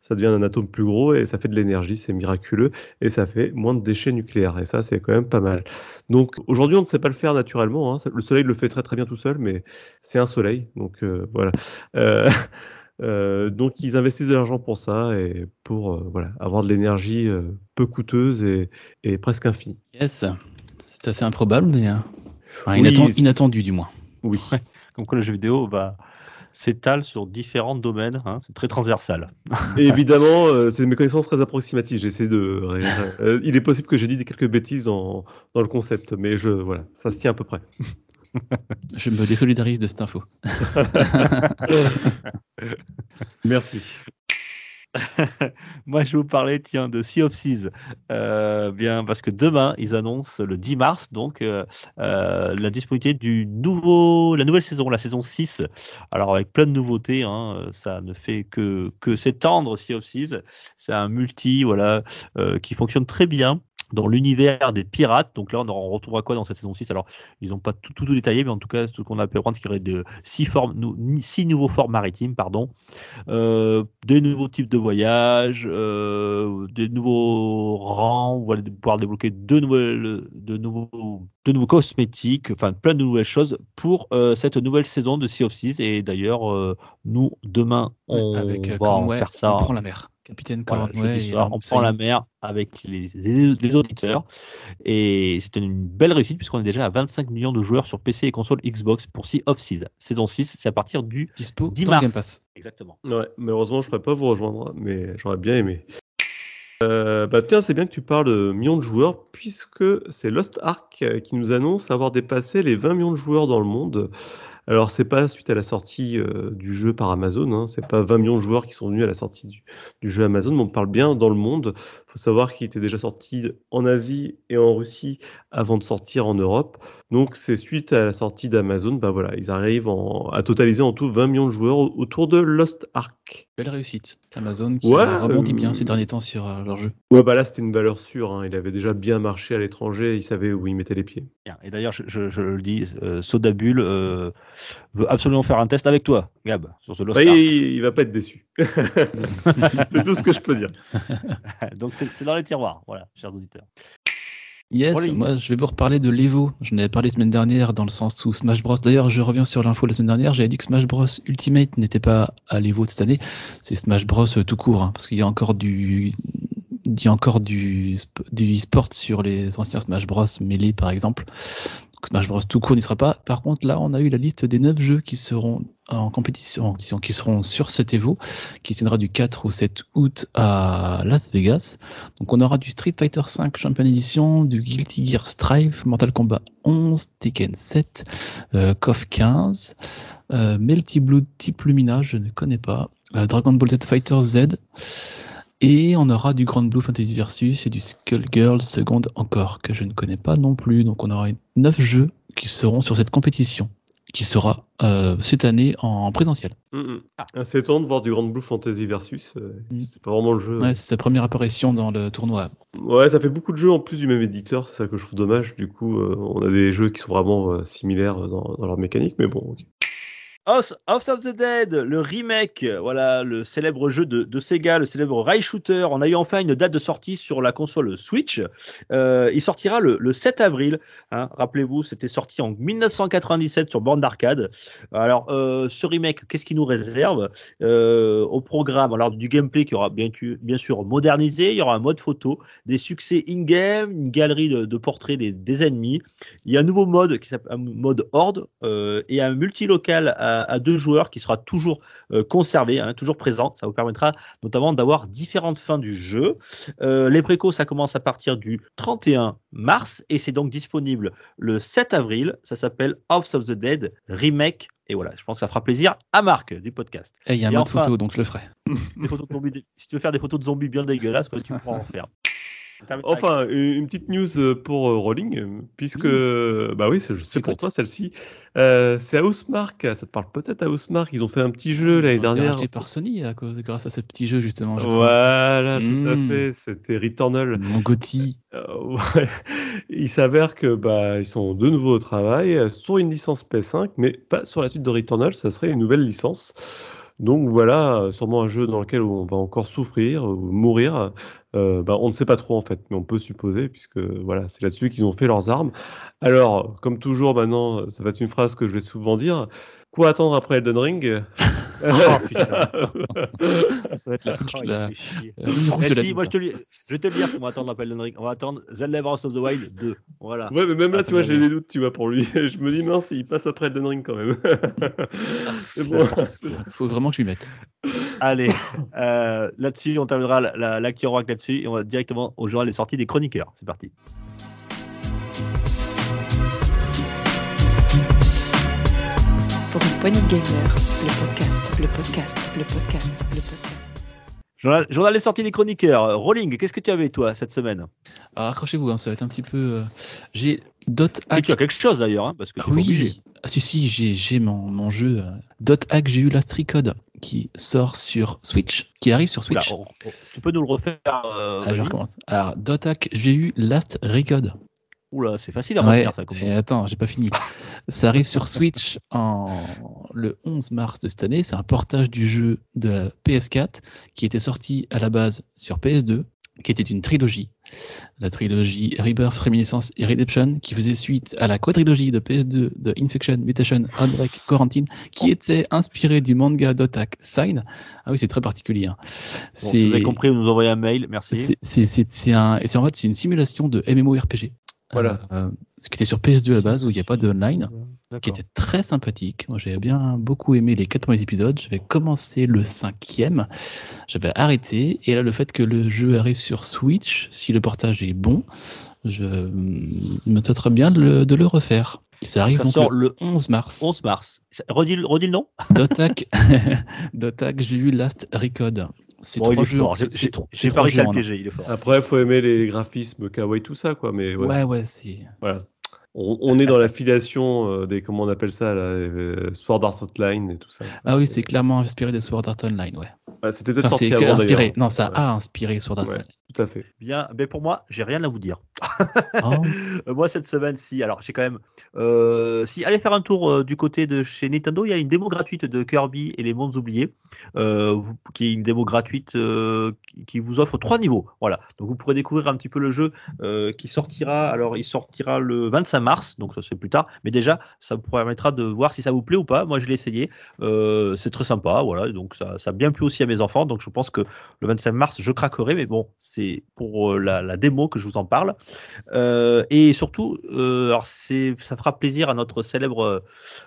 ça devient un atome plus gros et ça fait de l'énergie, c'est miraculeux et ça fait moins de déchets nucléaires et ça c'est quand même pas mal. Donc aujourd'hui on ne sait pas le faire naturellement, hein. le soleil le fait très très bien tout seul, mais c'est un soleil, donc euh, voilà. Euh, [laughs] euh, donc ils investissent de l'argent pour ça et pour euh, voilà, avoir de l'énergie euh, peu coûteuse et, et presque infinie. Yes, c'est assez improbable, mais euh, enfin, Oui, inattendu du moins. Oui. Comme quoi le jeu vidéo va s'étale sur différents domaines. hein. C'est très transversal. Et évidemment, euh, c'est mes connaissances très approximatives. J'essaie de. euh, il est possible que j'ai dit quelques bêtises dans, dans le concept, mais je voilà, ça se tient à peu près. [laughs] Je me désolidarise de cette info. [laughs] Merci. [laughs] Moi, je vous parler, tiens, de Sea of Seas. Euh, bien, parce que demain, ils annoncent le 10 mars, donc, euh, euh, la disponibilité du nouveau, la nouvelle saison, la saison 6. Alors, avec plein de nouveautés, hein, ça ne fait que, que s'étendre, Sea of Seas. C'est un multi, voilà, qui fonctionne très bien dans l'univers des pirates. Donc là, on en retrouvera quoi dans cette saison 6 Alors, ils n'ont pas tout, tout, tout détaillé, mais en tout cas, ce qu'on a pu apprendre, c'est qu'il y aurait de six, formes, six nouveaux forts maritimes, pardon, euh, des nouveaux types de voyages, euh, des nouveaux rangs, on va pouvoir débloquer deux, nouvelles, de nouveaux, de nouveaux cosmétiques, enfin plein de nouvelles choses pour euh, cette nouvelle saison de Sea of Seas. Et d'ailleurs, euh, nous, demain, on Avec va en faire ça. on prend la mer. Capitaine Voilà, Cornway. jeudi et soir, Arnaud on prend la mer avec les, les- les auditeurs. Et c'est une belle réussite puisqu'on est déjà à 25 millions de joueurs sur PC et console Xbox pour Sea of Seas. Saison 6, c'est à partir du Dispo 10 dans le mars. Game Pass. Exactement. Ouais, malheureusement, je ne pourrais pas vous rejoindre, mais j'aurais bien aimé. Euh, bah tiens, c'est bien que tu parles de millions de joueurs, puisque c'est Lost Ark qui nous annonce avoir dépassé les 20 millions de joueurs dans le monde. Alors, c'est pas suite à la sortie euh, du jeu par Amazon, hein, c'est pas 20 millions de joueurs qui sont venus à la sortie du, du jeu Amazon, mais on parle bien dans le monde. Il faut savoir qu'il était déjà sorti en Asie et en Russie avant de sortir en Europe. Donc, c'est suite à la sortie d'Amazon, bah voilà, ils arrivent en- à totaliser en tout 20 millions de joueurs au- autour de Lost Ark. Belle réussite. Amazon qui Ouais, rebondit euh, bien ces derniers temps sur euh, leur jeu. Ouais, bah là, c'était une valeur sûre. hein. Il avait déjà bien marché à l'étranger. Il savait où il mettait les pieds. Et d'ailleurs, je, je- je le dis, euh, Sodabule euh, veut absolument faire un test avec toi, Gab, sur ce Lost Bah, il, Ark. il va pas être déçu. [laughs] c'est tout ce que je peux dire. [laughs] Donc c'est dans les tiroirs, voilà, chers auditeurs. Yes, moi je vais vous reparler de l'Evo. Je n'avais parlé la semaine dernière dans le sens où Smash Bros. D'ailleurs, je reviens sur l'info la semaine dernière. J'avais dit que Smash Bros Ultimate n'était pas à l'Evo de cette année. C'est Smash Bros tout court, hein, parce qu'il y a encore du, il y a encore du, du e-sport sur les anciens Smash Bros Melee par exemple. Smash Bros tout court n'y sera pas. Par contre, là, on a eu la liste des 9 jeux qui seront en compétition, qui seront sur cet Evo, qui tiendra du 4 au 7 août à Las Vegas. Donc on aura du Street Fighter V Champion Edition, du Guilty Gear Strive, Mortal Kombat 11, Tekken 7, euh, KOF 15, euh, Melty Blood Type Lumina, je ne connais pas, euh, Dragon Ball Z Fighter Z, et on aura du Grand Blue Fantasy Versus et du Skullgirl Second encore, que je ne connais pas non plus. Donc on aura 9 jeux qui seront sur cette compétition, qui sera euh, cette année en présentiel. Mm, mm. C'est étonnant de voir du Grand Blue Fantasy Versus. euh, Mm. C'est pas vraiment le jeu. Ouais, c'est sa première apparition dans le tournoi. Ouais, ça fait beaucoup de jeux en plus du même éditeur. C'est ça que je trouve dommage. Du coup, euh, on a des jeux qui sont vraiment euh, similaires dans, dans leur mécanique. Mais bon, ok. House, of the Dead, le remake, voilà, le célèbre jeu de, Sega, le célèbre rail shooter. On a eu enfin une date de sortie sur la console Switch. Euh, il sortira le, le 7 avril. hein. Rappelez-vous, c'était sorti en 1997 sur borne d'arcade. Alors, euh, ce remake, qu'est-ce qu'il nous réserve? Euh, Au programme, alors du gameplay qui aura bien, sûr modernisé. Il y aura un mode photo, des succès in-game, une galerie de, portraits des, ennemis. Il y a un nouveau mode qui s'appelle un mode horde et un multilocal à deux joueurs qui sera toujours euh, conservé, hein, toujours présent. Ça vous permettra notamment d'avoir différentes fins du jeu. Euh, les précos, ça commence à partir du 31 mars et c'est donc disponible le 7 avril. Ça s'appelle House of the Dead Remake. Et voilà, je pense que ça fera plaisir à Marc du podcast. Et il y a un mode enfin- photo, donc je le ferai. [laughs] Des photos de zombies, si tu veux faire des photos de zombies bien dégueulasses, tu pourras en faire. Enfin, une une petite news euh, pour euh, Rolling, euh, puisque, bah oui, c'est c'est pour toi celle-ci. Euh, c'est Housemark, ça te parle peut-être à Housemark. Ils ont fait un petit jeu l'année Ils ont été dernière. rachetés par Sony à cause, grâce à ce petit jeu justement. Je crois. Voilà, tout à fait. C'était Returnal. Mon Gotti. Euh, [laughs] ouais. Il s'avère que bah ils sont de nouveau au travail sur une licence PS5, mais pas sur la suite de Returnal. Ça serait une nouvelle licence. Donc voilà, sûrement un jeu dans lequel on va encore souffrir ou mourir. Euh, bah, on ne sait pas trop en fait, mais on peut supposer puisque voilà, c'est là-dessus qu'ils ont fait leurs armes. Alors, comme toujours maintenant, ça va être une phrase que je vais souvent dire. Quoi attendre après Elden Ring? [laughs] Oh, putain. Ça va être la, Oh, la- la ligne rouge Eh de la si, moi je te, le- je vais te le dire ce qu'on va attendre l'appel Ring. On va attendre Zelda Breath of the Wild 2. Voilà. Ouais, mais même là, Ah, tu vois, j'ai des doutes, tu vois, pour lui. [laughs] Je me dis, mince, il passe après Elden Ring quand même. [laughs] Bon. Faut vraiment que je lui mette. Allez, euh, là-dessus, on terminera la- la- l'actu en rock là-dessus et on va directement au journal des sorties des chroniqueurs. C'est parti. Pour une poignée de gamers, le podcast, le podcast, le podcast, le podcast. Journal, journal des sorties des chroniqueurs. Rolling, qu'est-ce que tu avais toi cette semaine? Alors accrochez-vous, hein, ça va être un petit peu. euh, J'ai Dot Si Hack. tu as quelque chose d'ailleurs, hein, parce que tu es obligé. Oui, ah, si, si, j'ai j'ai mon, mon jeu. euh, Dot Hack, j'ai eu Last Recode qui sort sur Switch, qui arrive sur Switch. on- on- tu peux nous le refaire euh, Ah, je recommence. Alors, Dot Hack, j'ai eu Last Record. Oula, c'est facile à Ouais, retenir ça. Comme et attends, j'ai pas fini. [laughs] ça arrive sur Switch en le 11 mars de cette année. C'est un portage du jeu de la PS4 qui était sorti à la base sur PS2 qui était une trilogie. La trilogie Rebirth, Reminiscence et Redemption, qui faisait suite à la quadrilogie de PS2 de Infection, Mutation, Outbreak, Quarantine, qui était inspirée du manga d'Otak Sign. Ah oui, c'est très particulier. hein. Bon, si vous avez compris, vous nous envoyez un mail, merci. c'est- en fait, c'est une simulation de MMORPG. Voilà. Euh, ce qui était sur PS2 à la base, où il n'y a pas de online qui était très sympathique. Moi, j'avais bien beaucoup aimé les quatre premiers épisodes. J'avais commencé le cinquième, j'avais arrêté. Et là, le fait que le jeu arrive sur Switch, si le portage est bon, je mm, me tenterais bien de le, de le refaire. Et ça arrive Ça donc sort le le 11 mars. 11 mars. Redis, le- redis le nom Dotak, [laughs] Dotak, j'ai vu Last Record. C'est Bon, trois c'est- J'ai- pas trois réussi à jeux le un. piéger, il est fort. Après, il faut aimer les graphismes kawaii, tout ça, quoi. Mais ouais. Ouais, ouais, c'est. Voilà. On, on est dans l'affiliation euh, des, comment on appelle ça, là, euh, Sword Art Online et tout ça. Ah oui, c'est clairement inspiré de Sword Art Online, ouais. Ouais, C'était peut-être Enfin, c'est sorti que avant, inspiré. d'ailleurs. Non, ça Ouais. a inspiré Sword Art Ouais. Online. Tout à fait. Bien, mais pour moi, j'ai rien à vous dire. [laughs] Oh. Euh, moi, cette semaine, si, alors j'ai quand même. euh, si, allez faire un tour euh, du côté de chez Nintendo, il y a une démo gratuite de Kirby et les mondes oubliés, euh, qui est une démo gratuite euh, qui, vous offre trois niveaux. Voilà, donc vous pourrez découvrir un petit peu le jeu euh, qui sortira. Alors, il sortira le 25 mars, donc ça c'est plus tard, mais déjà, ça vous permettra de voir si ça vous plaît ou pas. Moi, je l'ai essayé, euh, c'est très sympa, voilà, donc ça, ça a bien plu aussi à mes enfants, donc je pense que le 25 mars, je craquerai, mais bon, c'est pour euh, la, la démo que je vous en parle. Euh, et surtout, alors c'est, ça fera plaisir à notre célèbre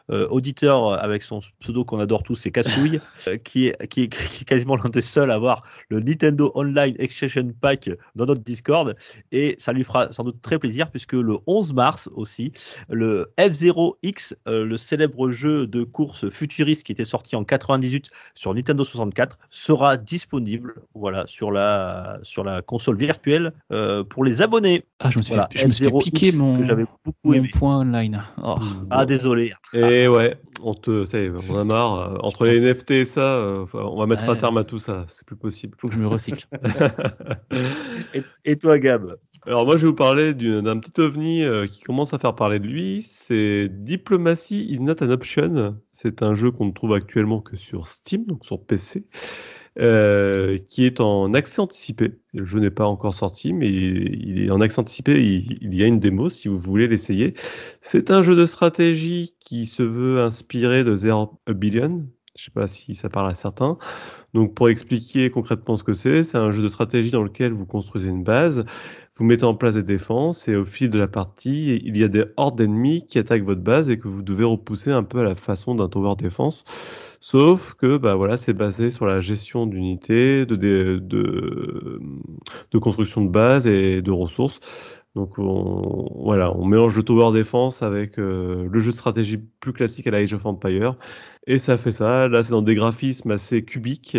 auditeur avec son pseudo qu'on adore tous, c'est Cascouille, [laughs] qui, est, qui, est, qui est quasiment l'un des seuls à avoir le Nintendo Online Extension Pack dans notre Discord. Et ça lui fera sans doute très plaisir puisque le 11 mars aussi, le F0X, euh, le célèbre jeu de course futuriste qui était sorti en 98 sur Nintendo 64, sera disponible voilà, sur, la, sur la console virtuelle euh, pour les abonnés. Ah, je me suis, Voilà, je me suis fait F0X piquer mon, que j'avais beaucoup mon aimé. point online. Oh, Ah, désolé. Et ouais, on te, ça y est, on a marre. euh, entre les NFT et ça, euh, on va mettre un Ouais. terme à tout ça. C'est plus possible. faut que je me [laughs] Et, et toi, Gab? Alors moi, je vais vous parler d'une- d'un petit ovni euh, qui commence à faire parler de lui. C'est Diplomacy is not an option. C'est un jeu qu'on ne trouve actuellement que sur Steam, donc sur PC, euh, qui est en accès anticipé. Le jeu n'est pas encore sorti, mais il est en accès anticipé. Il, il y a une démo si vous voulez l'essayer. C'est un jeu de stratégie qui se veut inspiré de Zero a Billion. Je sais pas si ça parle à certains. Donc pour expliquer concrètement ce que c'est, c'est un jeu de stratégie dans lequel vous construisez une base, vous mettez en place des défenses et au fil de la partie, il y a des hordes d'ennemis qui attaquent votre base et que vous devez repousser un peu à la façon d'un tower defense. Sauf que bah voilà, c'est basé sur la gestion d'unités, de, de construction de base et de ressources. Donc on, voilà, on mélange le tower defense avec euh, le jeu de stratégie plus classique à la Age of Empire. Et ça fait ça. Là, c'est dans des graphismes assez cubiques,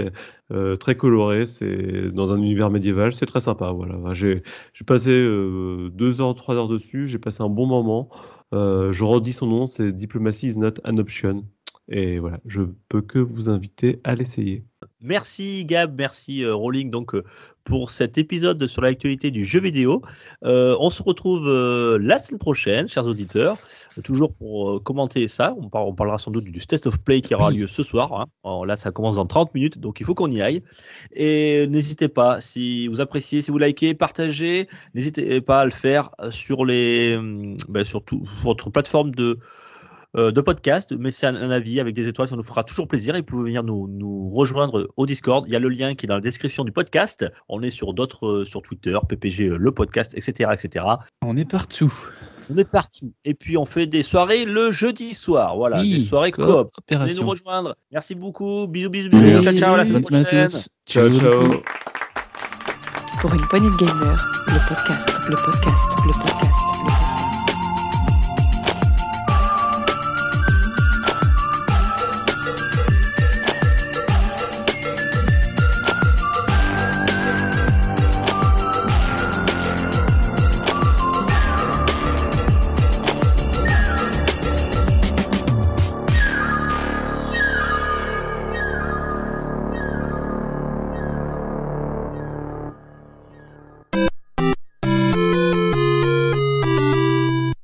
euh, très colorés. C'est dans un univers médiéval. C'est très sympa. Voilà. J'ai passé euh, deux heures, trois heures dessus. J'ai passé un bon moment. Je redis son nom, c'est Diplomacy is not an option. Et voilà, je peux que vous inviter à l'essayer. Merci Gab, merci euh, Rolling donc euh, pour cet épisode sur l'actualité du jeu vidéo. Euh, on se retrouve euh, la semaine prochaine, chers auditeurs, toujours pour commenter ça. On, par- on parlera sans doute du Test of Play qui aura lieu ce soir. hein. Alors là, ça commence dans 30 minutes, donc il faut qu'on y aille. Et n'hésitez pas, si vous appréciez, si vous likez, partagez, n'hésitez pas à le faire sur les, hum, ben, sur tout- votre plateforme de de podcast, mais c'est un, un avis avec des étoiles, ça nous fera toujours plaisir. Et vous pouvez venir nous, nous rejoindre au Discord. Il y a le lien qui est dans la description du podcast. On est sur d'autres, euh, sur Twitter, PPG, euh, le podcast, etc., etc. On est partout. On est partout. Et puis on fait des soirées le jeudi soir. Voilà, Oui, des soirées coop. Venez nous rejoindre. Merci beaucoup. Bisous, bisous, bisous. Merci. Ciao, ciao. À la semaine Bonne semaine à tous. Ciao, ciao. Pour une poignée de podcast, le podcast, le podcast, le podcast.